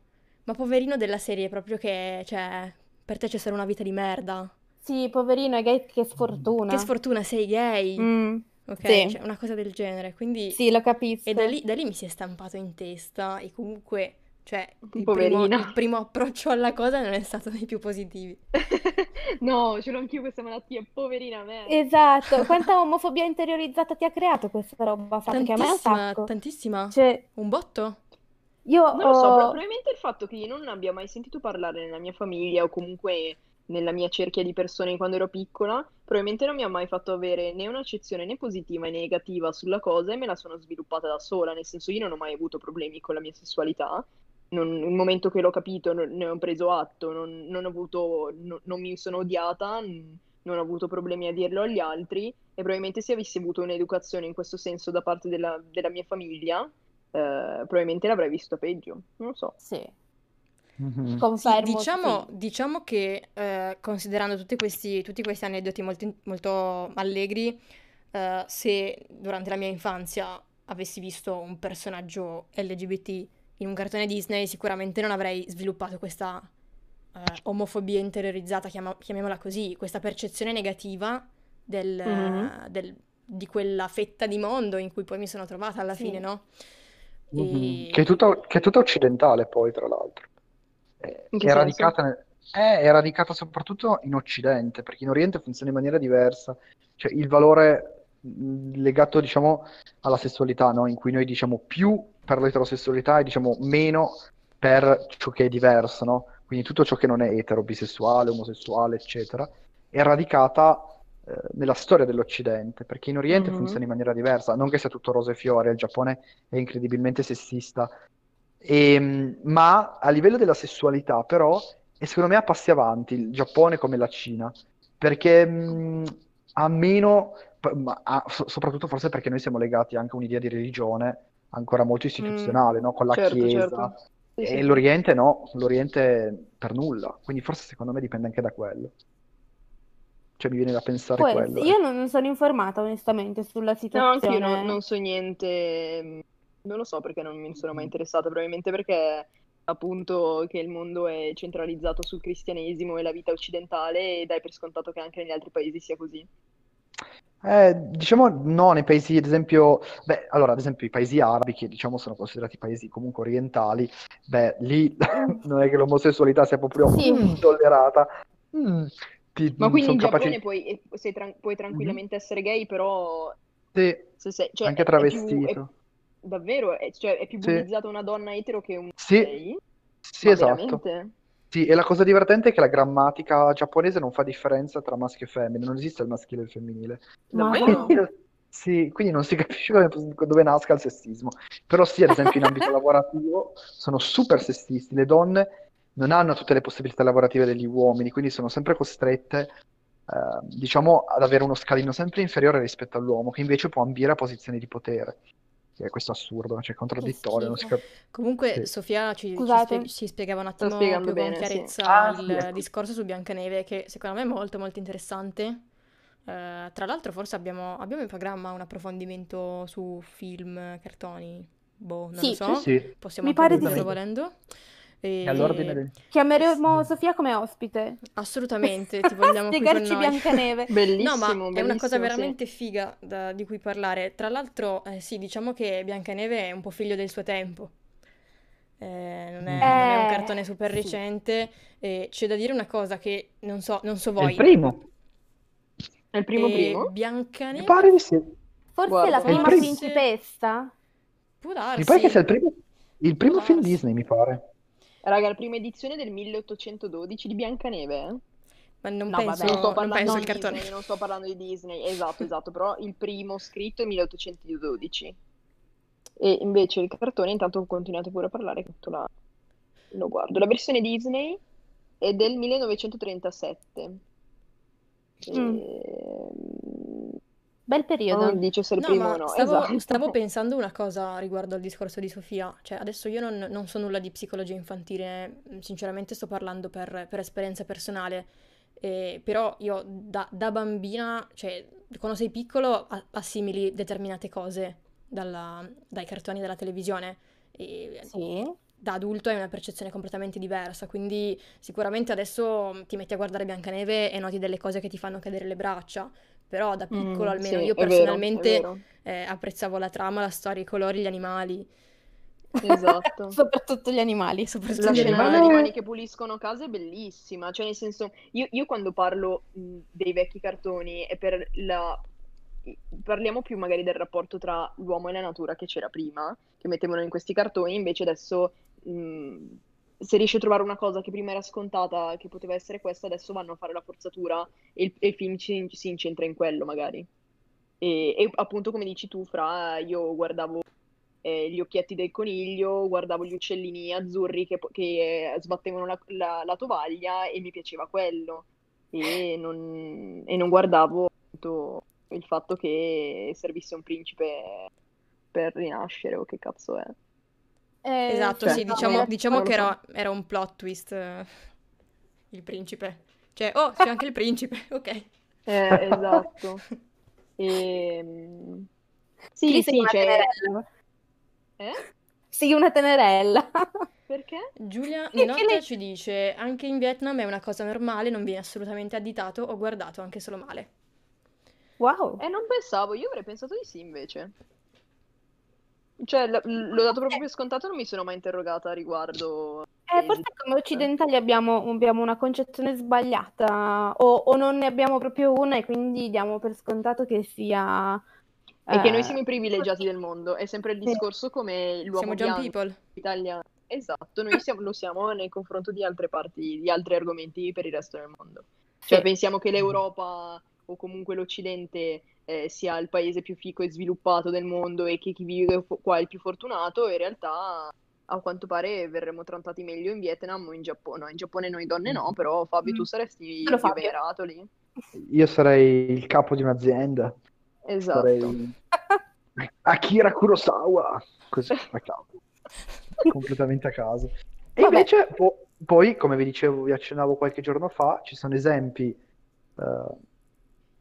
ma poverino della serie proprio che, cioè, per te c'è solo una vita di merda. sì, poverino, è gay, che sfortuna. Che sfortuna, sei gay. Mm. ok? Sì. Cioè, una cosa del genere, quindi... Sì, lo capisco. E da lì, da lì mi si è stampato in testa e comunque, cioè, il primo, il primo approccio alla cosa non è stato dei più positivi. No, ce l'ho anch'io questa malattia, poverina me. Esatto, quanta omofobia interiorizzata ti ha creato questa roba? Fra? Perché a me è un Tantissima, sacco. tantissima. Cioè, Un botto? io Non lo so, ho- pro- probabilmente il fatto che io non abbia mai sentito parlare nella mia famiglia o comunque nella mia cerchia di persone quando ero piccola, probabilmente non mi ha mai fatto avere né un'accezione né positiva né negativa sulla cosa e me la sono sviluppata da sola, nel senso io non ho mai avuto problemi con la mia sessualità. Non- il momento che l'ho capito non- ne ho preso atto, non, non ho avuto, no- non mi sono odiata, non ho avuto problemi a dirlo agli altri e probabilmente se avessi avuto un'educazione in questo senso da parte della, della mia famiglia, eh, probabilmente l'avrei visto peggio, non lo so. Sì, Mhm. Sì, confermo, diciamo, sì. diciamo che eh, considerando tutti questi, tutti questi aneddoti molto, molto allegri, eh, se durante la mia infanzia avessi visto un personaggio LGBT in un cartone Disney, sicuramente non avrei sviluppato questa eh, omofobia interiorizzata, chiama- chiamiamola così, questa percezione negativa del- Mhm. del- di quella fetta di mondo in cui poi mi sono trovata alla Sì. fine, no? Mhm. E- Che è tutta, che è tutta occidentale poi, tra l'altro. Eh, È radicata, nel- eh, è radicata soprattutto in Occidente, perché in Oriente funziona in maniera diversa. Cioè il valore mh, legato, diciamo, alla sessualità, no? In cui noi diciamo più per l'eterosessualità e diciamo meno per ciò che è diverso, no? Quindi tutto ciò che non è etero, bisessuale, omosessuale, eccetera, è radicata eh, nella storia dell'Occidente, perché in Oriente Mhm. funziona in maniera diversa, non che sia tutto rose e fiori, il Giappone è incredibilmente sessista, Ehm, ma a livello della sessualità, però, è secondo me a passi avanti il Giappone come la Cina, perché mh, ha meno, ma so- soprattutto forse perché noi siamo legati anche a un'idea di religione ancora molto istituzionale, no? Con la Certo, Chiesa. certo. Sì, E sì. l'Oriente no, l'Oriente per nulla, quindi forse secondo me dipende anche da quello. Cioè mi viene da pensare Può quello. Io non non sono informata onestamente sulla No, anche io non, situazione. non so niente, non lo so perché non mi sono mai interessata, probabilmente perché appunto che il mondo è centralizzato sul cristianesimo e la vita occidentale e dai per scontato che anche negli altri paesi sia così. Eh, diciamo no, nei paesi, ad esempio, beh, allora, ad esempio i paesi arabi, che diciamo sono considerati paesi comunque orientali, beh, lì non è che l'omosessualità sia proprio Sì. tollerata. Mm, ti- Ma quindi in capaci- Giappone puoi, eh, sei tran- puoi tranquillamente essere gay, però Sì, se sei, cioè, anche è- è più- travestito. è- davvero, è, cioè, è più Sì. bullizzata una donna etero che un Sì, gay? sì, Ma esatto. veramente? Sì, e la cosa divertente è che la grammatica giapponese non fa differenza tra maschio e femmina, non esiste il maschile e il femminile. Non- sì, quindi non si capisce come- dove nasca il sessismo. Però sì, ad esempio in ambito lavorativo sono super sessisti. Le donne non hanno tutte le possibilità lavorative degli uomini, quindi sono sempre costrette, eh, diciamo, ad avere uno scalino sempre inferiore rispetto all'uomo, che invece può ambire a posizioni di potere. Che questo è assurdo, cioè contraddittorio, non si schifo. cap- Comunque, Sì. Sofia ci, ci spie- ci spiegava un attimo più con bene, sì. chiarezza Ah, il sì, ecco. discorso su Biancaneve, che secondo me è molto molto interessante. Eh, tra l'altro, forse abbiamo, abbiamo in programma un approfondimento su film, cartoni, boh, non Sì. lo so. Sì, sì, Possiamo Mi pare di sì. E- all'ordine del... Chiameremo Sofia come ospite. Assolutamente, ti vogliamo qui con Spiegarci noi. Biancaneve. Bellissimo, No, ma è una bellissimo, cosa sì. veramente figa da- di cui parlare. Tra l'altro, eh, sì, diciamo che Biancaneve è un po' figlio del suo tempo. Eh, non è, non è un Eh, cartone super sì. recente. E c'è da dire una cosa che non so, non so È il voi. primo, È il primo E primo? mi Biancaneve pare di sì. Forse Guarda. la prima principessa? può Mi pare che darsi. sia il primo, il primo film darsi. Disney, mi pare. Raga, la prima edizione del 1812 di Biancaneve, eh? Ma non No, penso, vabbè. Non sto non parlando penso di il cartone. Disney, non sto parlando di Disney, esatto, esatto, però il primo scritto è 1812. E invece il cartone, intanto continuate pure a parlare, che tutto la- lo guardo. La versione Disney è del 1937. Mm. Ehm, Bel periodo. non dice se il No, primo ma o no, stavo, esatto. stavo pensando una cosa riguardo al discorso di Sofia. Cioè, adesso io non, non so nulla di psicologia infantile, sinceramente sto parlando per, per esperienza personale. Eh, però io da, da bambina, cioè, quando sei piccolo, a- assimili determinate cose dalla- dai cartoni della televisione. E Sì. da adulto hai una percezione completamente diversa, quindi sicuramente adesso ti metti a guardare Biancaneve e noti delle cose che ti fanno cadere le braccia, però da piccolo Mm, almeno sì, io è vero, è personalmente vero. eh, apprezzavo la trama, la storia, i colori, gli animali, Esatto. Soprattutto gli animali. soprattutto La gli scena animali. degli animali che puliscono casa è bellissima, cioè nel senso, io, io quando parlo mh, dei vecchi cartoni è per la... Parliamo più magari del rapporto tra l'uomo e la natura che c'era prima, che mettevano in questi cartoni, invece adesso mh, se riesci a trovare una cosa che prima era scontata, che poteva essere questa, adesso vanno a fare la forzatura e il, e il film ci- si incentra in quello magari. E, e appunto come dici tu, Fra, io guardavo eh, gli occhietti del coniglio, guardavo gli uccellini azzurri che, che, sbattevano la, la- la tovaglia e mi piaceva quello. E non, e non guardavo appunto, il fatto che servisse un principe per rinascere o che cazzo è. Eh, Esatto, Cioè, sì, no, diciamo, eh, diciamo che era, era un plot twist eh, il principe. Cioè, oh, c'è anche il principe, ok. Eh, esatto. E... Sì, sei sì, una cioè... tenerella. Eh? Sei una tenerella. Perché? Giulia Minotta lei- ci dice, anche in Vietnam è una cosa normale, non viene assolutamente additato o guardato anche solo male. Wow. Eh, non pensavo, io avrei pensato di sì invece. Cioè, l- l'ho dato proprio per scontato, non mi sono mai interrogata a riguardo. Eh, forse come occidentali abbiamo, abbiamo una concezione sbagliata o, o non ne abbiamo proprio una e quindi diamo per scontato che sia... È che noi eh, siamo i privilegiati del mondo, è sempre il Sì. discorso come l'uomo Siamo bianco People. italiano. Esatto, noi siamo- lo siamo nei confronti di altre parti, di altri argomenti per il resto del mondo. Cioè, sì. pensiamo che l'Europa o comunque l'Occidente eh, sia il paese più fico e sviluppato del mondo e che chi vive qua è il più fortunato, in realtà a quanto pare verremo trattati meglio in Vietnam o in Giappone. No, in Giappone noi donne no, però Fabio, tu Mm. saresti più Fabio. venerato lì. Io sarei il capo di un'azienda. Esatto. Sarei Akira Kurosawa. Così, a caso. Completamente a caso. E Vabbè. invece, po- poi, come vi dicevo, vi accennavo qualche giorno fa, ci sono esempi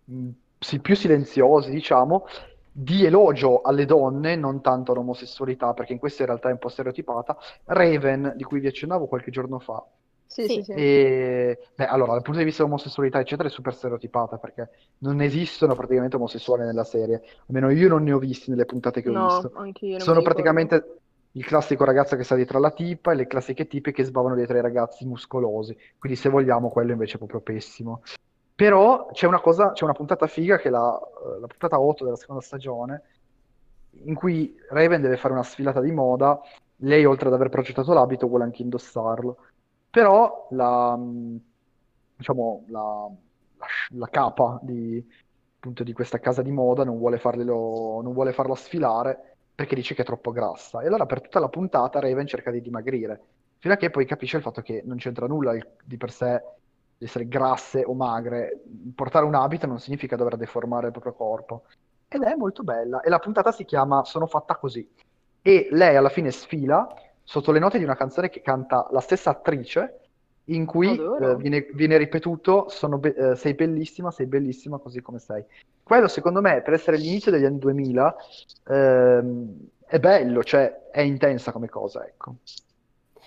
mh, sì, più silenziosi, diciamo, di elogio alle donne, non tanto all'omosessualità, perché in questo in realtà è un po' stereotipata. Raven, di cui vi accennavo qualche giorno fa, Sì, Sì. sì, e beh, allora, dal punto di vista dell'omosessualità, eccetera, è super stereotipata perché non esistono praticamente omosessuali nella serie. Almeno io non ne ho visti nelle puntate che ho No, visto. anche io non Sono praticamente il classico ragazzo che sta dietro alla tipa e le classiche tipe che sbavano dietro ai ragazzi muscolosi. Quindi, se vogliamo, quello invece è proprio pessimo. Però c'è una cosa, c'è una puntata figa che è la, la puntata 8 della seconda stagione, in cui Raven deve fare una sfilata di moda. Lei, oltre ad aver progettato l'abito, vuole anche indossarlo. Però la, mh, diciamo, la, la, la capa di, appunto, di questa casa di moda non vuole farglielo- non vuole farla sfilare perché dice che è troppo grassa. E allora per tutta la puntata Raven cerca di dimagrire, fino a che poi capisce il fatto che non c'entra nulla di per sé di essere grasse o magre. Portare un abito non significa dover deformare il proprio corpo. Ed è molto bella. E la puntata si chiama Sono fatta così. E lei alla fine sfila sotto le note di una canzone che canta la stessa attrice, in cui eh, viene, viene ripetuto sono be- eh, sei bellissima, sei bellissima così come sei. Quello secondo me, per essere l'inizio degli anni 2000, ehm, è bello, cioè è intensa come cosa, ecco.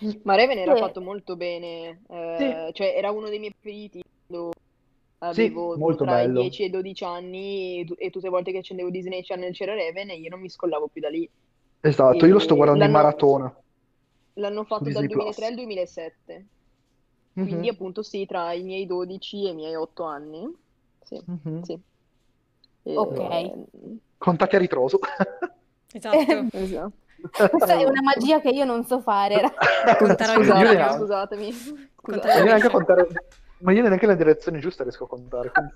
Ma Raven era Sì. fatto molto bene, eh, cioè era uno dei miei preferiti quando Sì, avevo molto tra i bello. 10 e i 12 anni e, tu- e tutte le volte che accendevo Disney Channel c'era Raven e io non mi scollavo più da lì. Esatto, io lo sto E guardando in maratona. L'hanno fatto Su dal Disney 2003 al Plus. 2007, Mhm, quindi appunto sì, tra i miei 12 e i miei 8 anni. Sì, mhm. sì. E- Ok. Contatti a ritroso. Esatto. Esatto. Questa è una magia che io non so fare. Video. neanche- Scusatemi. Conterò Ma io neanche contare, ma io neanche nella direzione giusta riesco a contare. Quindi,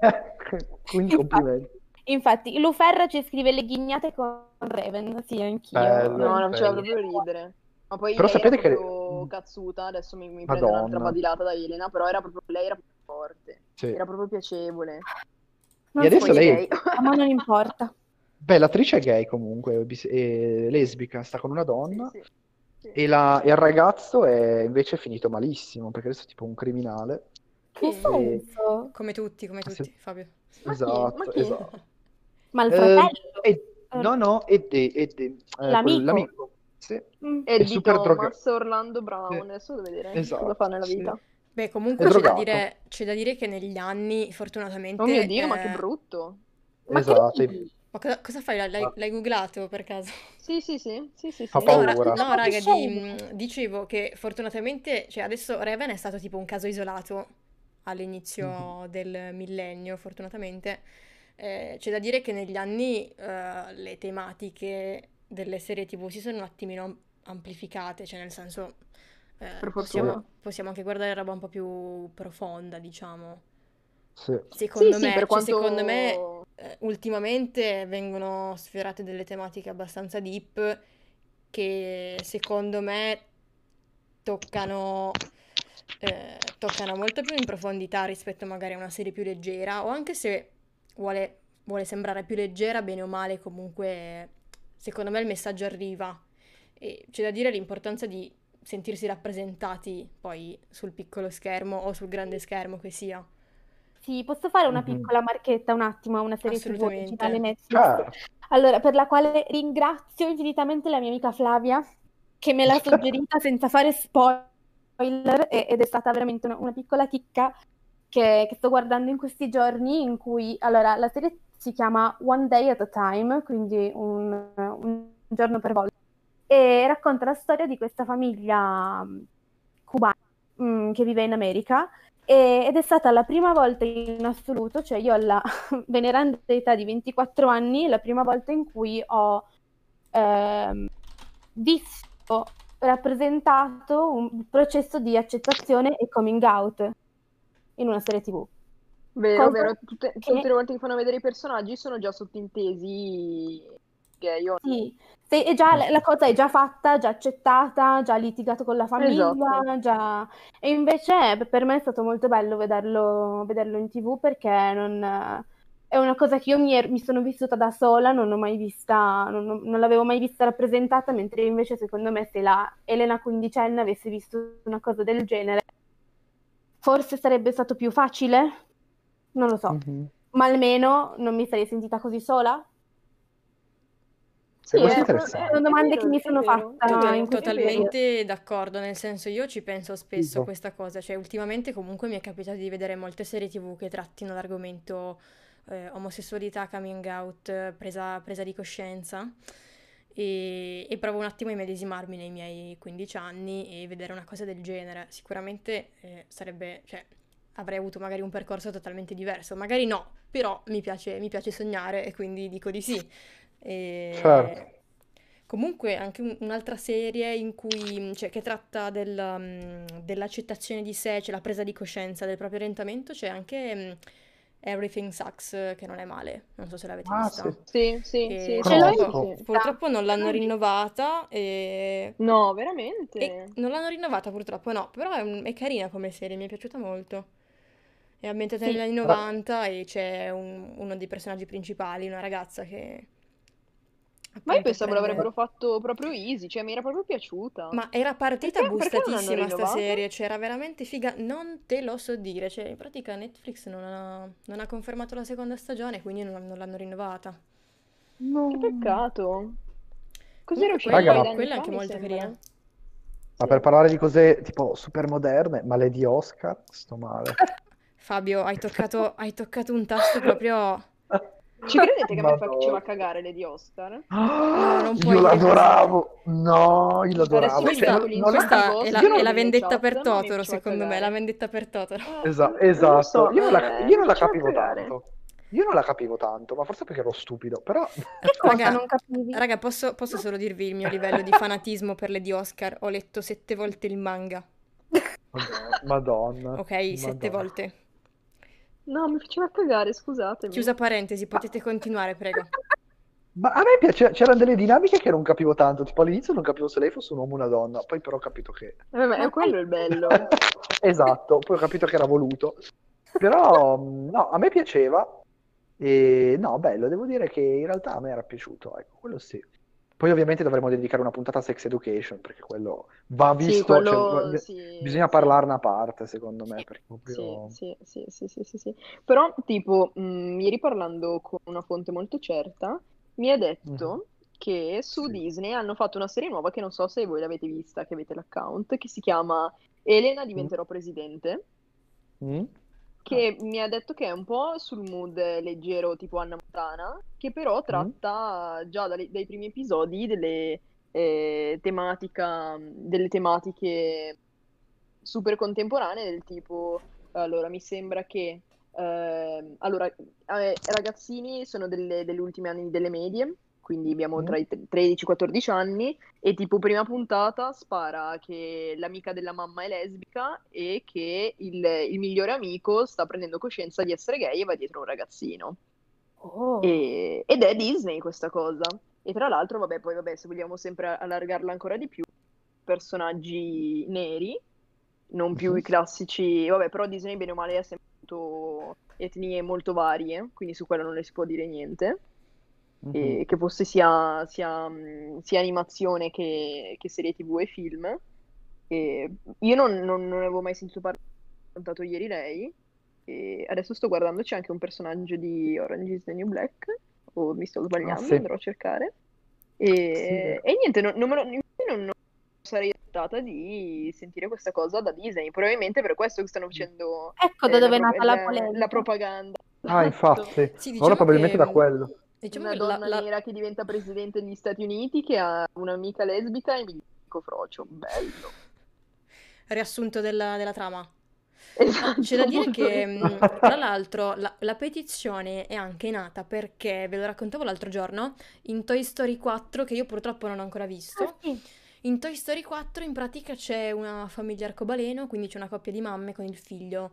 quindi complimenti. Infatti, Luferra ci scrive le ghignate con Raven. Sì, anch'io. Bello. No, non bello. proprio ridere. Ma poi Però sapete che- cazzuta, adesso mi, mi prende un'altra badilata da Elena, però era proprio, lei era proprio forte, Sì. era proprio piacevole. Non E adesso lei- lei- A me non importa. Beh, l'attrice è gay comunque, bis- è lesbica, sta con una donna Sì, sì, sì. e, la- e il ragazzo è invece finito malissimo perché adesso è tipo un criminale. Che Sì. senso? Come tutti, come Ah, sì. tutti, Fabio. Ma chi? Esatto, Ma chi? esatto. Ma il Eh, fratello? e- no, no, ed è, ed è, eh, L'amico? quell'amico. Sì. Mm. Eddie super Thomas, droga- Orlando Brown, Sì. adesso devo vedere Esatto, cosa fa nella sì. vita. Beh, comunque È c'è da dire, c'è da dire che negli anni, fortunatamente... Oh mio Dio, ma che eh, brutto. Ma che Esatto. dici? Ma cosa, cosa fai? L'hai, Ah. l'hai googlato per caso? Sì, sì, sì, sì, sì, sì. No, ra- no, raga, di- dicevo che fortunatamente, cioè adesso Raven è stato tipo un caso isolato all'inizio Mhm. del millennio, fortunatamente. Eh, c'è da dire che negli anni eh, le tematiche delle serie TV si sono un attimino amplificate, cioè nel senso eh, possiamo, possiamo anche guardare roba un po' più profonda, diciamo. Sì. Secondo Sì, sì, me, per cioè, quanto... secondo me eh, ultimamente vengono sfiorate delle tematiche abbastanza deep che secondo me toccano, eh, toccano molto più in profondità rispetto magari a una serie più leggera, o anche se vuole, vuole sembrare più leggera, bene o male, comunque secondo me il messaggio arriva. E c'è da dire l'importanza di sentirsi rappresentati poi sul piccolo schermo o sul grande schermo che sia. Sì, posso fare una piccola marchetta un attimo a una serie TV Assolutamente. originale Netflix? Certo. Allora, per la quale ringrazio infinitamente la mia amica Flavia, che me l'ha suggerita senza fare spoiler, e- ed è stata veramente una, una piccola chicca che, che sto guardando in questi giorni, in cui, allora, la serie si chiama One Day at a Time, quindi un, un giorno per volta, e racconta la storia di questa famiglia cubana mm, che vive in America. E- ed è stata la prima volta in assoluto, cioè io alla veneranda età di 24 anni, la prima volta in cui ho ehm, visto rappresentato un processo di accettazione e coming out in una serie TV. Vero, Cosa vero, tutte, che- tutte le volte che fanno vedere i personaggi sono già sottintesi gay o Sì, se- è già, la cosa è già fatta, già accettata, già litigato con la famiglia, Esatto. già... E invece per me è stato molto bello vederlo, vederlo in TV perché non... È una cosa che io mi, er- mi sono vissuta da sola, non ho mai vista, non, non- non l'avevo mai vista rappresentata, mentre invece secondo me se la Elena quindicenne avesse visto una cosa del genere, forse sarebbe stato più facile, non lo so, Mhm. ma almeno non mi sarei sentita così sola. Sì, Sono domande che mi sono vero. totalmente d'accordo, nel senso io ci penso spesso a questa cosa, cioè ultimamente comunque mi è capitato di vedere molte serie TV che trattino l'argomento eh, omosessualità, coming out, presa, presa di coscienza e, e provo un attimo a immedesimarmi nei miei 15 anni e vedere una cosa del genere. Sicuramente eh, sarebbe, cioè avrei avuto magari un percorso totalmente diverso, magari no, però mi piace, mi piace sognare e quindi dico di sì. E- Certo. Comunque anche un- un'altra serie in cui, cioè, che tratta del, um, dell'accettazione di sé, cioè la presa di coscienza del proprio orientamento, c'è anche um, Everything Sucks, che non è male, non so se l'avete Ah, vista. sì. Sì, sì, Che sì, sì. Purtroppo non l'hanno rinnovata e... No, e veramente? non l'hanno rinnovata purtroppo, no, però è, un- è carina come serie, mi è piaciuta molto. È ambientata negli anni 90 e c'è un- uno dei personaggi principali, una ragazza che Ma io pensavo l'avrebbero fatto proprio easy, cioè mi era proprio piaciuta. Ma era partita Perché, perché bustatissima sta rinnovato? serie, cioè era veramente figa, non te lo so dire, cioè in pratica Netflix non ha, non ha confermato la seconda stagione, quindi non, non l'hanno rinnovata. Che peccato. Così Comunque era uscito Raga, quella è anche molto sembra. carina. Ma Sì. per parlare di cose tipo super moderne, ma Lady Oscar, sto male. Fabio, hai toccato, hai toccato un tasto proprio... Ci credete che a me Madonna. faceva cagare Lady Oscar? No, non puoi Io l'adoravo, no, io l'adoravo. Questa, Cioè, non- non- questa è la, è la nelle vendetta chat, per mi Totoro, secondo me, la vendetta per Totoro. Eh, Esa- esatto, so, io non la, eh, io non la mi faceva capivo tanto. Io non la capivo tanto, ma forse perché ero stupido, però Che cosa Raga, non capivi? raga, posso, posso solo dirvi il mio livello di fanatismo per Lady Oscar? Ho letto sette volte il manga, Madonna. ok? Sette Madonna. volte. No, mi faceva cagare, scusatemi. Chiusa parentesi, potete continuare, prego. Ma a me piace, c'erano delle dinamiche che non capivo tanto, tipo all'inizio non capivo se lei fosse un uomo o una donna, poi però ho capito che... Eh, ma è Ma quello poi- il bello. Esatto, poi ho capito che era voluto. Però no, a me piaceva e no, bello, devo dire che in realtà a me era piaciuto, ecco, quello sì. Poi ovviamente dovremmo dedicare una puntata a Sex Education perché quello va Sì, visto, quello cioè, sì, bisogna sì. parlarne a parte secondo me, Sì, proprio... sì, sì, sì, sì, sì, sì. Però, tipo, mh, ieri parlando con una fonte molto certa, mi ha detto Mhm. che su Disney hanno fatto una serie nuova che non so se voi l'avete vista, che avete l'account, che si chiama Elena diventerò presidente, Mm? Che mi ha detto che è un po' sul mood leggero tipo Anna Montana, che però tratta già dalle- dai primi episodi delle, eh, tematica, delle tematiche super contemporanee del tipo, allora mi sembra che, ehm, allora, eh, ragazzini sono delle, degli ultimi anni delle medie, quindi abbiamo tra i 13 e i 14 anni, e tipo prima puntata spara che l'amica della mamma è lesbica e che il, il migliore amico sta prendendo coscienza di essere gay e va dietro un ragazzino. Oh. E- ed è Disney questa cosa. E tra l'altro, vabbè, poi vabbè, se vogliamo sempre allargarla ancora di più, personaggi neri, non più Mhm. i classici, vabbè, però Disney bene o male ha sempre avuto etnie molto varie, quindi su quello non le si può dire niente. Mhm. E che fosse sia, sia, mh, sia animazione che, che serie TV e film. E io non, non- non avevo mai sentito parlare, ho raccontato ieri lei. E adesso sto guardando, c'è anche un personaggio di Orange is the New Black, o mi sto sbagliando, Ah, sì. andrò a cercare. E, e niente, non, non me lo, non, non sarei aspettata di sentire questa cosa da Disney. Probabilmente per questo che stanno facendo Ecco eh, da la dove è nata la la- polemica. la propaganda. Ah, infatti. Sì, diciamo Allora probabilmente che- da quello. Diciamo Una la- donna la- nera che diventa presidente degli Stati Uniti che ha un'amica lesbica e mi dico frocio, bello. riassunto della, della trama. Esatto, C'è da dire che, mh, tra l'altro, la, la petizione è anche nata perché, ve lo raccontavo l'altro giorno, in Toy Story 4, che io purtroppo non ho ancora visto, Ah, sì. in Toy Story 4 in pratica c'è una famiglia arcobaleno, quindi c'è una coppia di mamme con il figlio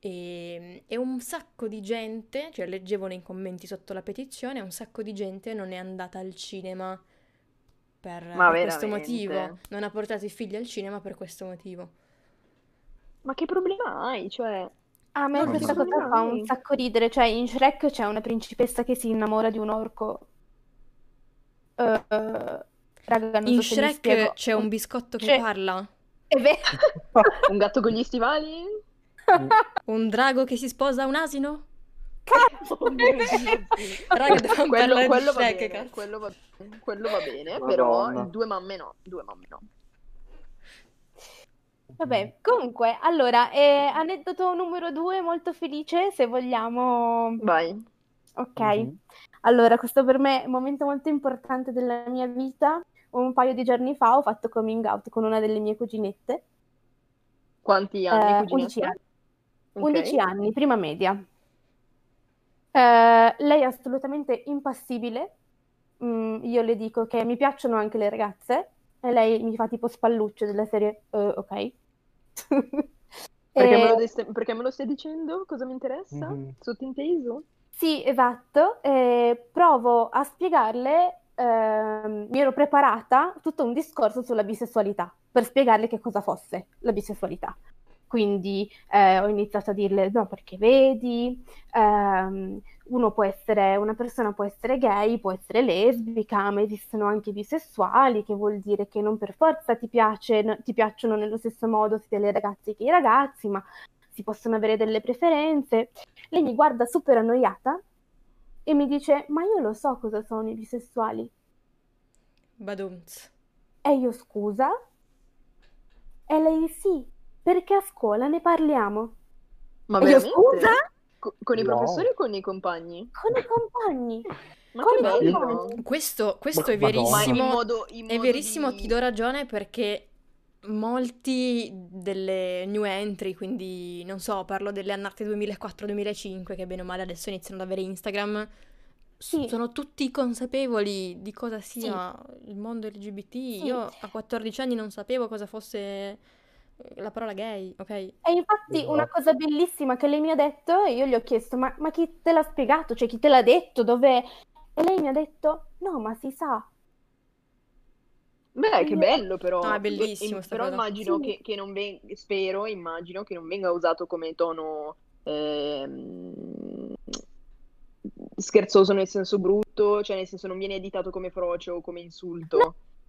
e, e un sacco di gente, cioè leggevo nei commenti sotto la petizione, un sacco di gente non è andata al cinema per, per questo motivo, non ha portato i figli al cinema per questo motivo. Ma che problema hai? Cioè, A me No, questa cosa fa un sacco ridere, cioè in Shrek c'è una principessa che si innamora di un orco. Eh, raga, non In so Shrek c'è un biscotto che C'è- parla, È vero. un gatto con gli stivali? Un drago che si sposa a un asino. Raga, dobbiamo Quello, parlare quello Shrek, bene, cazzo. quello va, quello va bene, però due mamme no, due mamme no. Vabbè, comunque, allora, eh, aneddoto numero due, molto felice, se vogliamo. Vai. Ok. Mhm. Allora, questo per me è un momento molto importante della mia vita. Un paio di giorni fa ho fatto coming out con una delle mie cuginette. Quanti anni, Eh, cuginetta? 11 anni. Ok. 11 anni, prima media. Eh, lei è assolutamente impassibile. Mm, io le dico che mi piacciono anche le ragazze e lei mi fa tipo spallucce della serie, "Eh, ok. Perché me lo, deste- perché me lo stai dicendo? Cosa mi interessa? Mhm. Sottinteso? Sì, esatto. Eh, provo a spiegarle, ehm, mi ero preparata tutto un discorso sulla bisessualità per spiegarle che cosa fosse la bisessualità. Quindi eh, ho iniziato a dirle, no, perché vedi, ehm, uno può essere, una persona può essere gay, può essere lesbica, ma esistono anche bisessuali, che vuol dire che non per forza ti piace, no- ti piacciono nello stesso modo sia le ragazze che i ragazzi, ma si possono avere delle preferenze. Lei mi guarda super annoiata e mi dice: Ma io lo so cosa sono i bisessuali. Badumts. E io scusa? E lei sì, perché a scuola ne parliamo. Ma E io scusa? Co- con i No. professori o con i compagni? Con i compagni. Ma Con che i bello! compagni. Questo, questo Ma- è. Ma in verissimo. modo, in È modo verissimo, di- ti do ragione perché molti delle new entry, quindi non so, parlo delle annate 2004-2005 che bene o male adesso iniziano ad avere Instagram, Sì. sono tutti consapevoli di cosa sia il mondo LGBT. Io a 14 anni non sapevo cosa fosse la parola gay, ok? E infatti una Esatto. cosa bellissima che lei mi ha detto, e io gli ho chiesto, ma, ma chi te l'ha spiegato? Cioè chi te l'ha detto? Dov'è? E lei mi ha detto, no, ma si sa. Beh, che bello però. No, è E- bellissimo e- però cosa. immagino Sì. che, che non venga, spero, immagino che non venga usato come tono ehm, scherzoso nel senso brutto, cioè nel senso non viene editato come frocio o come insulto. Veramente,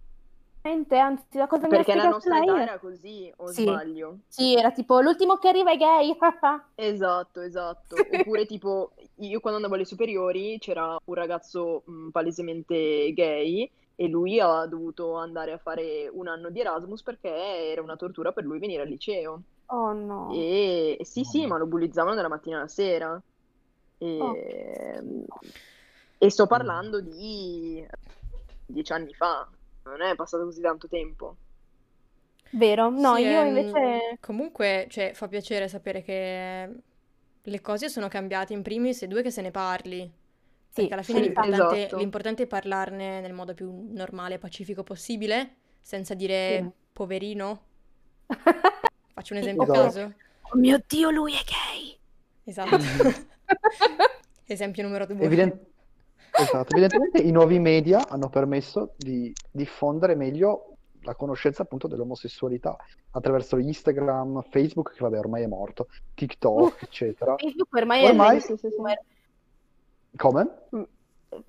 Anzi, la cosa Perché la spiegato nostra età era così, o Sì. sbaglio? Sì, era tipo l'ultimo che arriva è gay. Esatto, esatto. Oppure tipo, io quando andavo alle superiori c'era un ragazzo mh, palesemente gay e lui ha dovuto andare a fare un anno di Erasmus perché era una tortura per lui venire al liceo. Oh no. E, sì, sì, ma lo bullizzavano dalla mattina alla sera. E, Oh. e sto parlando di dieci anni fa, non è passato così tanto tempo. Vero? No, Sì, io ehm, invece... Comunque, cioè, fa piacere sapere che le cose sono cambiate in primis e due che se ne parli. Sì, Perché alla fine sì, l'importante esatto. l'importante è parlarne nel modo più normale e pacifico possibile, senza dire Sì. poverino. Faccio un esempio a esatto. caso. Oh mio Dio, lui è gay! Esatto. Esempio numero due. Evident- esatto, evidentemente i nuovi media hanno permesso di diffondere meglio la conoscenza appunto dell'omosessualità attraverso Instagram, Facebook, che vabbè ormai è morto, TikTok, eccetera. Facebook ormai, Ormai- è il sì, sì. boomer. Come?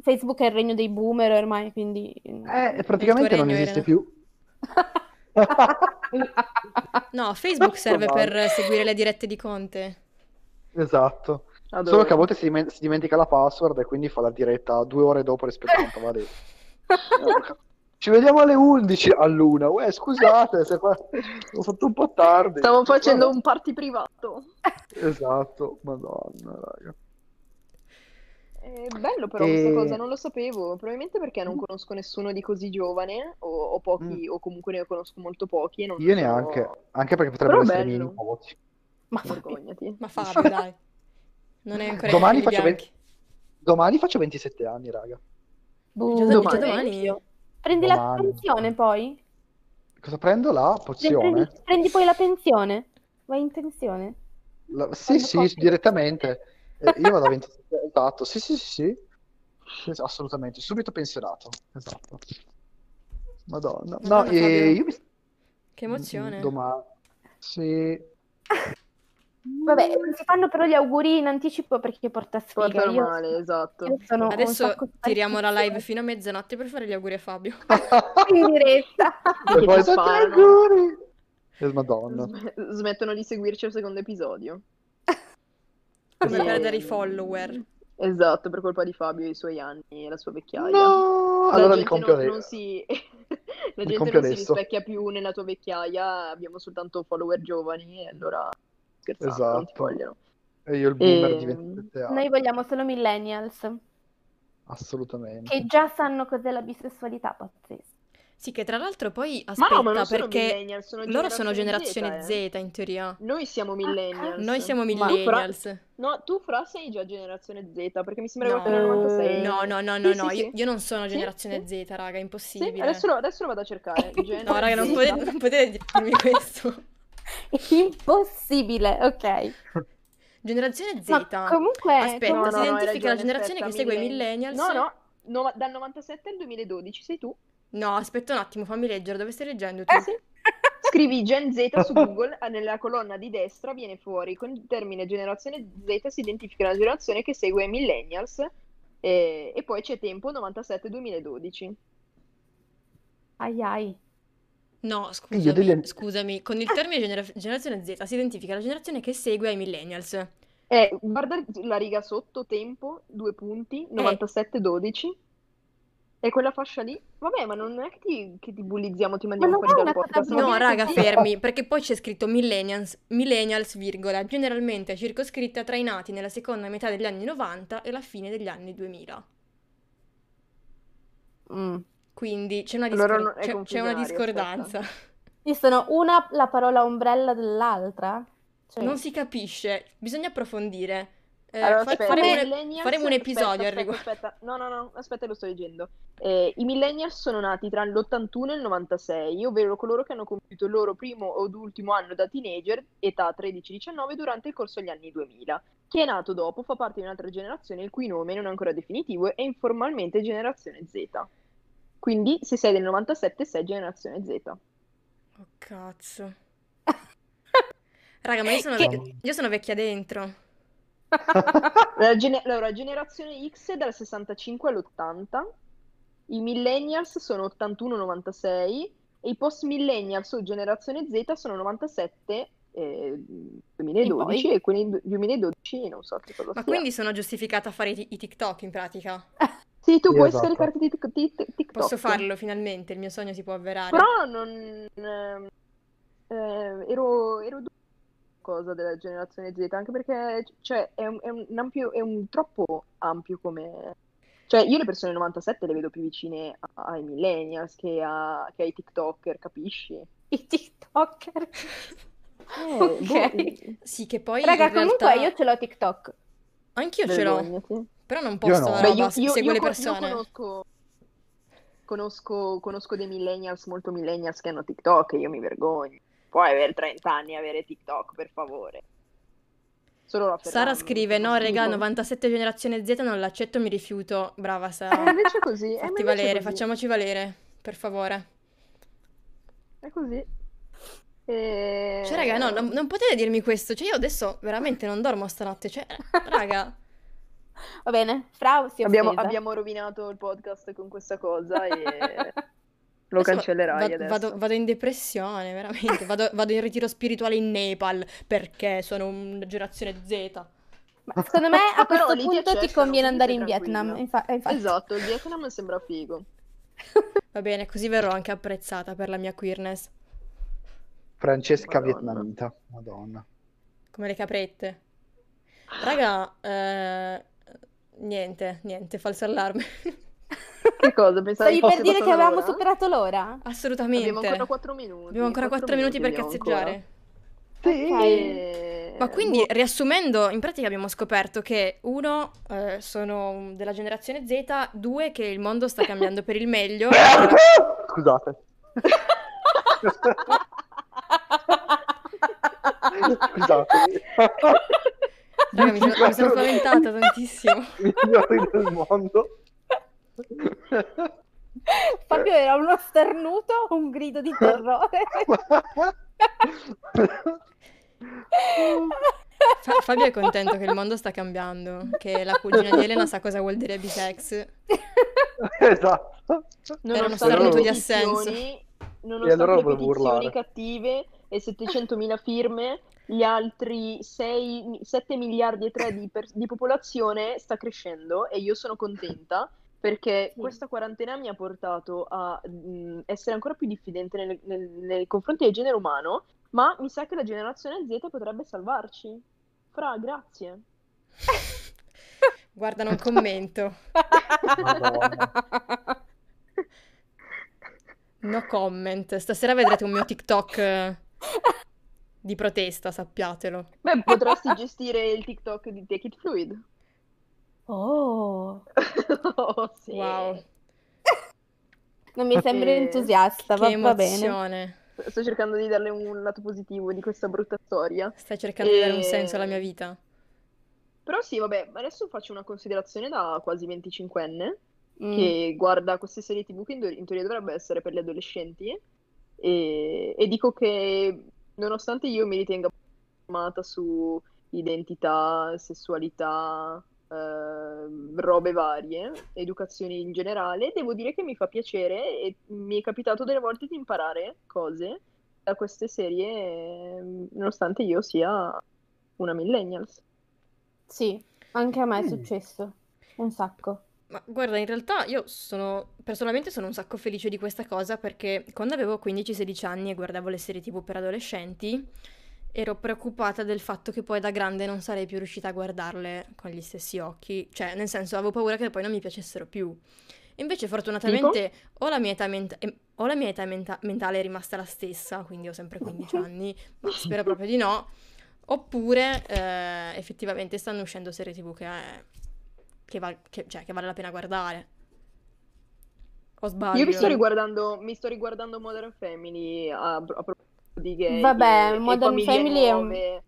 Facebook è il regno dei boomer ormai, quindi... Eh, praticamente non regno esiste era- più. No, Facebook serve per seguire le dirette di Conte. Esatto. Adoro. Solo che a volte si, dimen- si dimentica la password e quindi fa la diretta due ore dopo rispetto a quanto va detto. Ci vediamo alle 11 all'una. Uè, scusate, se qua- ho fatto un po' tardi. Stavo facendo Vabbè. un party privato. Esatto, madonna, raga. È bello però E- questa cosa, non lo sapevo, probabilmente perché non conosco nessuno di così giovane o, o pochi, o comunque ne conosco molto pochi e non Mm. Io sono- neanche, anche perché potrebbero essere i miei nipoti. Ma Vergognati. Ma Fabio, dai. Non è ancora Domani faccio, bianchi. 20 domani faccio 27 anni, raga. Già domani. domani? Prendi la Domani. pensione poi? Cosa prendo? La Prendi, pozione? prendi poi la pensione? Vai in pensione? La- sì, Quando sì, compri- direttamente. Eh, io vado a 27, esatto. Sì, sì, sì, sì. Assolutamente. Subito pensionato. Esatto. Madonna. No, Madonna, eh, io mi... Che emozione. Domani. Sì. Vabbè, si fanno però gli auguri in anticipo perché porta sfiga. Porta Io, male, esatto. io sono Adesso tiriamo la live fino a mezzanotte per fare gli auguri a Fabio. in diretta. E poi sparano. auguri! Madonna. Sm- smettono di seguirci al secondo episodio. Come Sì. perdere i follower. Esatto, per colpa di Fabio e i suoi anni e la sua vecchiaia. No! La Allora li gente compio non, non si... La gente non si rispecchia più nella tua vecchiaia, abbiamo soltanto follower giovani e allora scherzando, non ti Esatto. vogliono. E io il boomer E- di 27 anni. Noi vogliamo solo millennials Assolutamente. che già sanno cos'è la bisessualità, pazzesco. Sì, che tra l'altro poi Ma aspetta, no, ma non sono perché millennial, sono loro sono generazione Z, Z, in teoria. Noi siamo millennials. Noi siamo Ma tu, Fra- millennials. No, tu Fra sei già generazione Z, perché mi sembra che No. quella nel 96. No, no, no, no, Sì, no, sì, io, sì. io non sono generazione sì. Z, raga, impossibile. adesso lo, adesso lo vado a cercare. No, raga, non potete, non potete dirmi questo. Impossibile, ok. Generazione Z. Ma comunque, Aspetta, No, si no, identifica la generazione aspetta, che segue i millennials. No, no, no, dal 97 al 2012 sei tu. No, aspetta un attimo, fammi leggere, dove stai leggendo tu? Eh sì. Scrivi Gen Z su Google, eh, nella colonna di destra viene fuori con il termine generazione Z si identifica la generazione che segue i millennials eh, e poi c'è tempo 97-2012. ai ai. No, scusami, degli- scusami, con il termine genera- generazione Z si identifica la generazione che segue ai millennials. Eh, guarda la riga sotto, tempo, due punti, 97-12. E quella fascia lì? Vabbè, ma non è che ti, che ti bullizziamo, ti mandiamo fuori dal podcast. brutta. No, raga, fermi, perché poi c'è scritto millennials, millennials, virgola, generalmente circoscritta tra i nati nella seconda metà degli anni 90 e la fine degli anni 2000. Mm. Quindi c'è una, Allora discor- non- è c'è- c'è una discordanza. Io sono una la parola ombrella dell'altra. Cioè, Non si capisce, bisogna approfondire. Eh, Allora, fa- faremo, un- millennials- faremo un episodio aspetta, al riguardo. aspetta, aspetta. No, no, no, aspetta, lo sto leggendo. Eh, I millennials sono nati tra l'81 e il 96, ovvero coloro che hanno compiuto il loro primo o ultimo anno da teenager, età 13-19, durante il corso degli anni 2000. Chi è nato dopo fa parte di un'altra generazione il cui nome non è ancora definitivo e è informalmente generazione Z. Quindi, se sei del 97, sei generazione Z. Oh, cazzo. Raga, ma io sono, Che- vecchia, io sono vecchia dentro. La gene- allora, generazione X è dal 65 all'80, i millennials sono 81-96 e i post millennials o generazione Z sono 97 eh, 2012 poi? e quelli du- 2012 non so che cosa Ma sia. quindi sono giustificata a fare i, i TikTok in pratica? Sì, tu Sì, puoi esatto. scaricarti Tik- Tik- TikTok. Posso farlo finalmente, il mio sogno si può avverare. Però non... eh, ero, ero cosa della generazione Z, anche perché cioè, è un, è un ampio, è un troppo ampio come... Cioè, io le persone 97 le vedo più vicine ai millennials che, a- che ai TikToker, capisci? I TikToker. Eh, Ok. boh, Sì, che poi Raga, in realtà... comunque io ce l'ho TikTok. Anch'io ce l'ho, però non Io posto no. la Beh, io, io- seguo io le co- io persone. conosco, conosco, conosco dei millennials, molto millennials che hanno TikTok e io mi vergogno. Puoi avere 30 anni e avere TikTok, per favore. Solo la Sara scrive, no regà, dico. 97 generazione Z non l'accetto, mi rifiuto. Brava Eh, Sara, invece è così, eh, fatti invece è valere, così. facciamoci valere, per favore. È così. E... Cioè, raga, no, non, non potete dirmi questo. Cioè, io adesso veramente non dormo stanotte. Cioè, raga, Va bene, Frau si è Abbiamo, abbiamo rovinato il podcast con questa cosa e lo adesso cancellerai va- adesso. Vado, vado in depressione, veramente. Vado, vado in ritiro spirituale in Nepal perché sono una generazione Z. Ma secondo me a Però questo ti punto ti conviene andare in Vietnam. Infa- infatti. Esatto, il Vietnam sembra figo. Va bene, così verrò anche apprezzata per la mia queerness, Francesca Madonna. vietnamita. Madonna. come le caprette. Raga, eh, niente, niente, falso allarme. Che cosa? Pensavi Stavi per dire che avevamo l'ora? superato l'ora? Assolutamente. Abbiamo ancora 4 minuti. Abbiamo ancora 4 minuti per cazzeggiare. Sì. Ok. Ma quindi, riassumendo, in pratica abbiamo scoperto che uno, eh, sono della generazione Z, due, che il mondo sta cambiando per il meglio. Scusate. Scusate. Raga, mi sono, mi sono spaventata tantissimo. Migliori del mondo. Fabio era uno starnuto un grido di terrore? Fa- Fabio è contento che il mondo sta cambiando, che la cugina di Elena sa cosa vuol dire bisex. esatto. Era uno nonostante starnuto di assenso. Nonostante allora le petizioni cattive e 700.000 firme, gli altri 6, 7 miliardi e 3 di, per- di popolazione sta crescendo e io sono contenta perché Sì. questa quarantena mi ha portato a mh, essere ancora più diffidente nel- nel- nei confronti del genere umano, ma mi sa che la generazione Z potrebbe salvarci. Fra, grazie. Guarda, non commento. No comment. Stasera vedrete un mio TikTok eh, di protesta, sappiatelo. Beh, potresti gestire il TikTok di Take It Fluid. Oh, Oh, sì. Wow, non mi sembri Eh, entusiasta, che va, va bene. Sto cercando di darle un lato positivo di questa brutta storia. Stai cercando di dare un E- senso alla mia vita. Però sì, vabbè, adesso faccio una considerazione da quasi 25enne Mm. che guarda queste serie TV che in, in teoria dovrebbe essere per gli adolescenti e, e dico che nonostante io mi ritenga formata su identità, sessualità, eh, robe varie, educazioni in generale, devo dire che mi fa piacere e mi è capitato delle volte di imparare cose da queste serie, eh, nonostante io sia una millennials. Sì, anche a me è Mm. successo. Un sacco. Ma guarda, in realtà io sono, personalmente sono un sacco felice di questa cosa perché quando avevo 15-16 anni e guardavo le serie TV per adolescenti, ero preoccupata del fatto che poi da grande non sarei più riuscita a guardarle con gli stessi occhi, cioè nel senso avevo paura che poi non mi piacessero più. Invece fortunatamente o la mia età, ment- em- o la mia età menta- mentale è rimasta la stessa, quindi ho sempre 15 anni, ma spero proprio di no, oppure eh, effettivamente stanno uscendo serie TV che, che, val- che- cioè, che vale la pena guardare. O sbaglio? Io mi sto riguardando, mi sto riguardando Modern Family a, a proposito di gay Vabbè, e, e Modern famiglie Family è un nuove.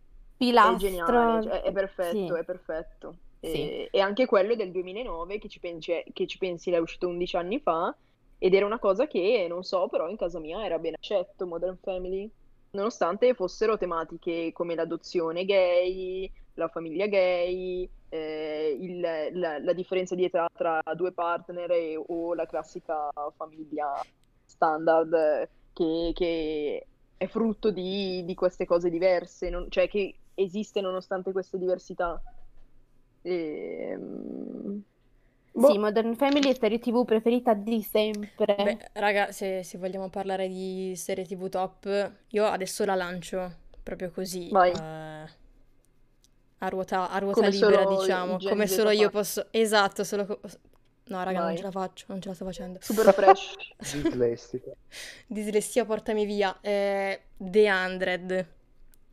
È Pilastro. geniale, cioè, è perfetto, Sì. è perfetto. E, Sì. e anche quello è del 2009, che ci pensi, che ci pensi è uscito 11 anni fa, ed era una cosa che, non so, però in casa mia era ben accetto, Modern Family, nonostante fossero tematiche come l'adozione gay, la famiglia gay, eh, il- la, la differenza di età tra due partner e- o la classica famiglia standard che, che è frutto di, di queste cose diverse, non- cioè che esiste nonostante queste diversità. Ehm, Boh. Sì, Modern Family è serie TV preferita di sempre. Beh, raga, se, se vogliamo parlare di serie TV top, io adesso la lancio proprio così, Vai. eh, a ruota, a ruota libera, diciamo, Gen come solo io fa. posso... Esatto, solo... co- No, raga, non Vai. ce la faccio, non ce la sto facendo. Super fresh. Dislessica. Dislessia, portami via. Eh, The Hundred.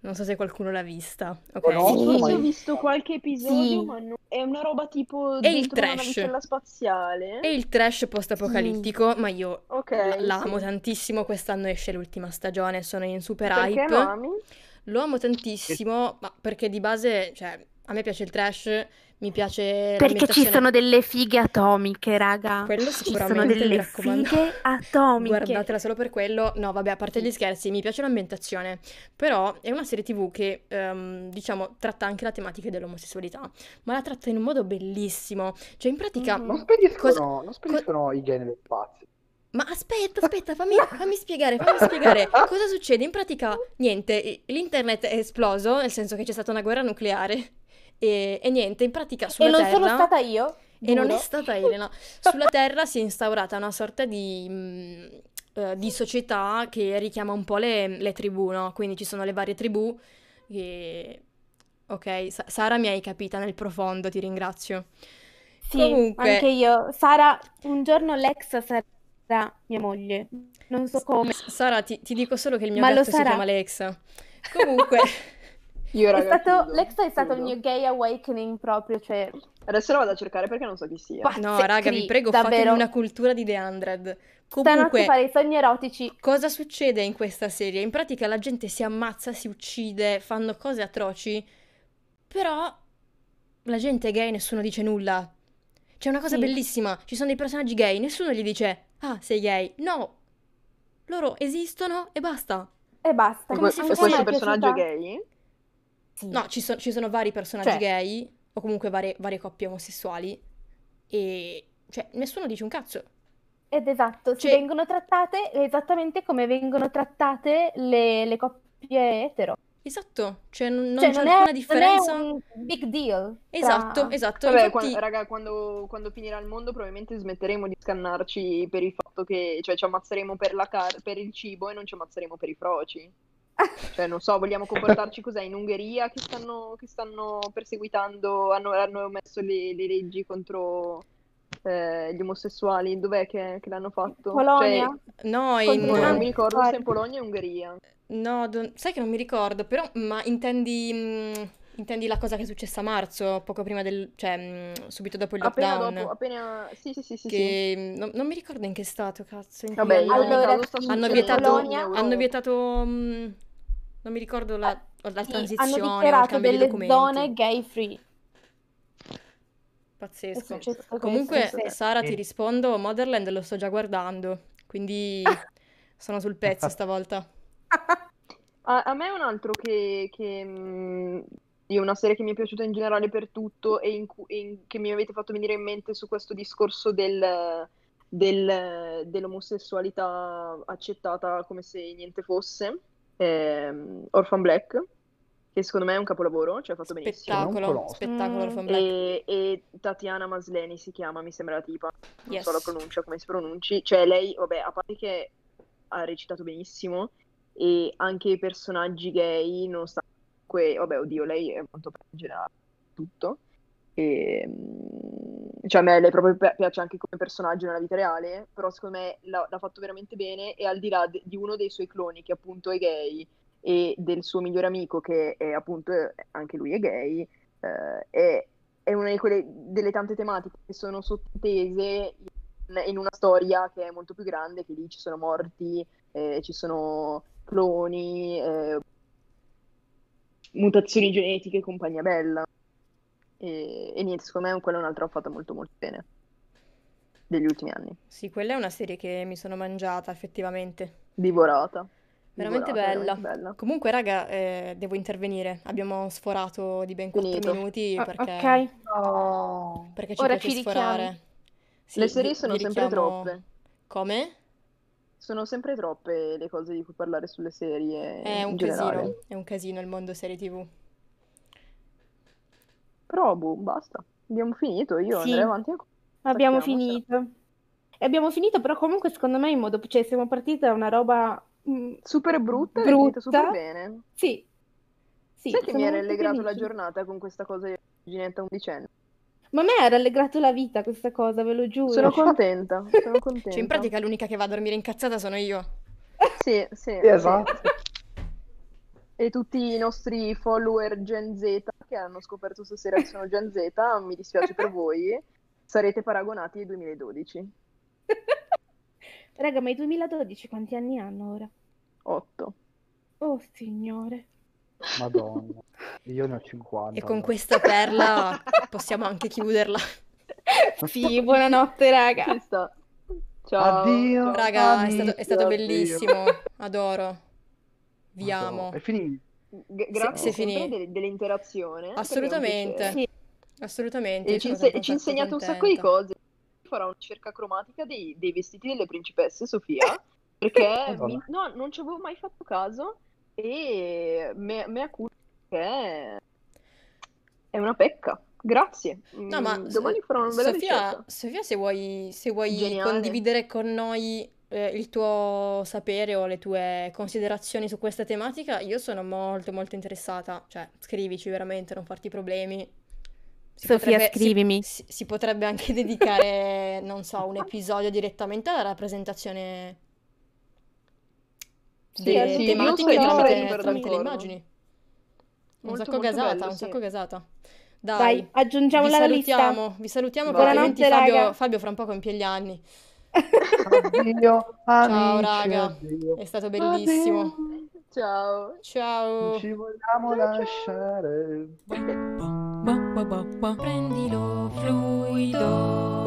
Non so se qualcuno l'ha vista, ok? Conosco, Sì. ho visto qualche episodio, Sì. ma no- è una roba tipo E il una trash. navicella spaziale. E il trash post-apocalittico, ma io Ok, l- l'amo sì. tantissimo. Quest'anno esce l'ultima stagione, sono in super Perché hype. ami? Lo amo tantissimo, ma perché di base, cioè, a me piace il trash, mi piace Perché ci sono delle fighe atomiche, raga. Quello Ci sono sicuramente, mi delle fighe atomiche. Guardatela solo per quello. No, vabbè, a parte gli scherzi, mi piace l'ambientazione. Però è una serie TV che, ehm, diciamo, tratta anche la tematica dell'omosessualità, ma la tratta in un modo bellissimo. Cioè, in pratica... Mhm. Non spediscono, Cosa- non spediscono i gay nello spazio. Ma aspetta, aspetta, fammi, fammi spiegare, fammi spiegare cosa succede. In pratica, niente, l'internet è esploso, nel senso che c'è stata una guerra nucleare. E, e niente, in pratica E sulla non Terra... sono stata io. E non è stata Elena. Sulla Terra si è instaurata una sorta di, mh, eh, di società che richiama un po' le, le tribù, no? Quindi ci sono le varie tribù che... Ok, Sa- Sara mi hai capita nel profondo, ti ringrazio. Sì, Comunque- anche io. Sara, un giorno Lex sarà mia moglie. Non so come. Sara, ti, ti dico solo che il mio Ma lo gatto si sarà. chiama Alexa. Comunque... Io, È stato, chiudo, Lex è stato il mio gay awakening proprio, cioè... Adesso la vado a cercare perché non so chi sia. Bah, No, raga, vi prego, davvero. una cultura di The Hundred. Comunque... fare i sogni erotici. Cosa succede in questa serie? In pratica la gente si ammazza, si uccide, fanno cose atroci, però la gente è gay e nessuno dice nulla. C'è una cosa Sì. bellissima, ci sono dei personaggi gay, nessuno gli dice "Ah, sei gay". No. Loro esistono e basta. E basta. E come que- se e fosse- è personaggio gay? Sì. No, ci, so- ci sono vari personaggi Cioè. gay o comunque varie, varie coppie omosessuali e cioè nessuno dice un cazzo. Ed esatto, si Cioè- vengono trattate esattamente come vengono trattate le, le coppie etero. Esatto, cioè non, Cioè, c'è non alcuna è, differenza. non è un big deal. tra- Esatto, esatto. Vabbè, Infatti- quan- raga, quando, quando finirà il mondo probabilmente smetteremo di scannarci per il fatto che, cioè, ci ammazzeremo per, la car- per il cibo e non ci ammazzeremo per i froci. Cioè, non so, vogliamo comportarci cos'è? In Ungheria che stanno, che stanno perseguitando, hanno, hanno messo le, le leggi contro eh, gli omosessuali. Dov'è che, che l'hanno fatto? Polonia? No, Cioè, in... non mi ricordo se in Polonia o Ungheria. No, don- sai che non mi ricordo, però, ma intendi, mm, intendi la cosa che è successa a marzo, poco prima del, cioè, mm, subito dopo il Appena lockdown, dopo, appena... Sì, sì, sì, sì, sì. che mm, non, non mi ricordo in che stato, cazzo, in Vabbè, cui in Allora, sì, hanno vietato, in hanno vietato, mm, non mi ricordo la, la Sì, transizione hanno dichiarato di delle documenti. zone gay free. È Pazzesco. successo questo, Comunque, sì. Sara, ti rispondo, Motherland lo sto già guardando, quindi sono sul pezzo stavolta. A, a me è un altro che, che, mh, di una serie che mi è piaciuta in generale per tutto e, in cui- e in- che mi avete fatto venire in mente su questo discorso del, del- dell'omosessualità accettata come se niente fosse, ehm, Orphan Black, che secondo me è un capolavoro, cioè fatto benissimo. Spettacolo, spettacolo Mm. E, e Tatiana Masleni si chiama, mi sembra la tipa, non Yes. so la pronuncia, come si pronunci. Cioè lei, vabbè, a parte che ha recitato benissimo e anche i personaggi gay, nonostante vabbè, oddio, lei è molto bella in generale, tutto. E, mm, cioè a me lei proprio pi- piace anche come personaggio nella vita reale, però secondo me l'ha, l'ha fatto veramente bene e al di là di uno dei suoi cloni che appunto è gay e del suo migliore amico che è appunto anche lui è gay, eh, è, è una di quelle, delle tante tematiche che sono sottintese in, in una storia che è molto più grande, che lì ci sono morti, eh, ci sono cloni, eh, mutazioni genetiche e compagnia bella. E, e niente, secondo me quello è un'altra fatta molto molto bene degli ultimi anni. Sì, quella è una serie che mi sono mangiata effettivamente. Divorata. Veramente bella. veramente bella. Comunque, raga, eh, devo intervenire. Abbiamo sforato di ben 4 Finito. minuti Ah, perché, ok. No. perché ci Ora piace ci sforare. Sì, Le serie vi- sono vi sempre richiamo- troppe. Come? Sono sempre troppe le cose di cui parlare sulle serie È un generale. casino, è un casino il mondo serie TV. Però, boh, basta. Abbiamo finito. Io Sì. andrei avanti. Abbiamo finito. E abbiamo finito, però comunque secondo me in modo, cioè siamo partiti da una roba Super brutta ed è finita super brutta. bene. Sì. Sì, Sai che mi ha rallegrato la felice. giornata con questa cosa di Ginetta undicenne? Ma a me ha rallegrato la vita questa cosa, ve lo giuro. Sono contenta, sono contenta. Cioè, in pratica l'unica che va a dormire incazzata sono io. Sì, sì, Sì, esatto. E tutti i nostri follower Gen Z che hanno scoperto stasera che sono Gen Z, mi dispiace per voi, sarete paragonati ai 2012. Raga, ma i 2012 quanti anni hanno ora? 8. Oh, signore. Madonna, io ne ho 50. E con allora. questa perla possiamo anche chiuderla. Sì, buonanotte, raga. Ciao. Addio. Raga, è stato, è stato Addio. bellissimo. Adoro. Vi Madonna, amo. È finito. G- grazie Se- se del- dell'interazione. un Assolutamente. Assolutamente. E ci, inse- ci ha un sacco insegnato un sacco di cose. Farò una ricerca cromatica dei, dei vestiti delle principesse Sofia, perché mi- no, non ci avevo mai fatto caso e me, mea culpa perché è una pecca. Grazie. No, ma Mm, domani farò una bella Sofia. Sofia, se vuoi, se vuoi condividere con noi eh, il tuo sapere o le tue considerazioni su questa tematica, io sono molto molto interessata. Cioè, scrivici veramente, non farti problemi. Si Sofia, potrebbe, scrivimi. si, si potrebbe anche dedicare, non so, un episodio direttamente alla rappresentazione Sì, delle sì, tematiche tramite, tramite le immagini. Un sacco gasata, bello, un sì. sacco gasata. Dai, Dai, vi aggiungiamola alla lista. salutiamo, vi salutiamo Buonanotte, Fabio. Fabio fra un po' compie gli anni. Addio, Ciao amici, raga, addio. è stato bellissimo. Addio. Ciao. Ciao. Ci vogliamo Ciao, ciao. Prendilo fluido.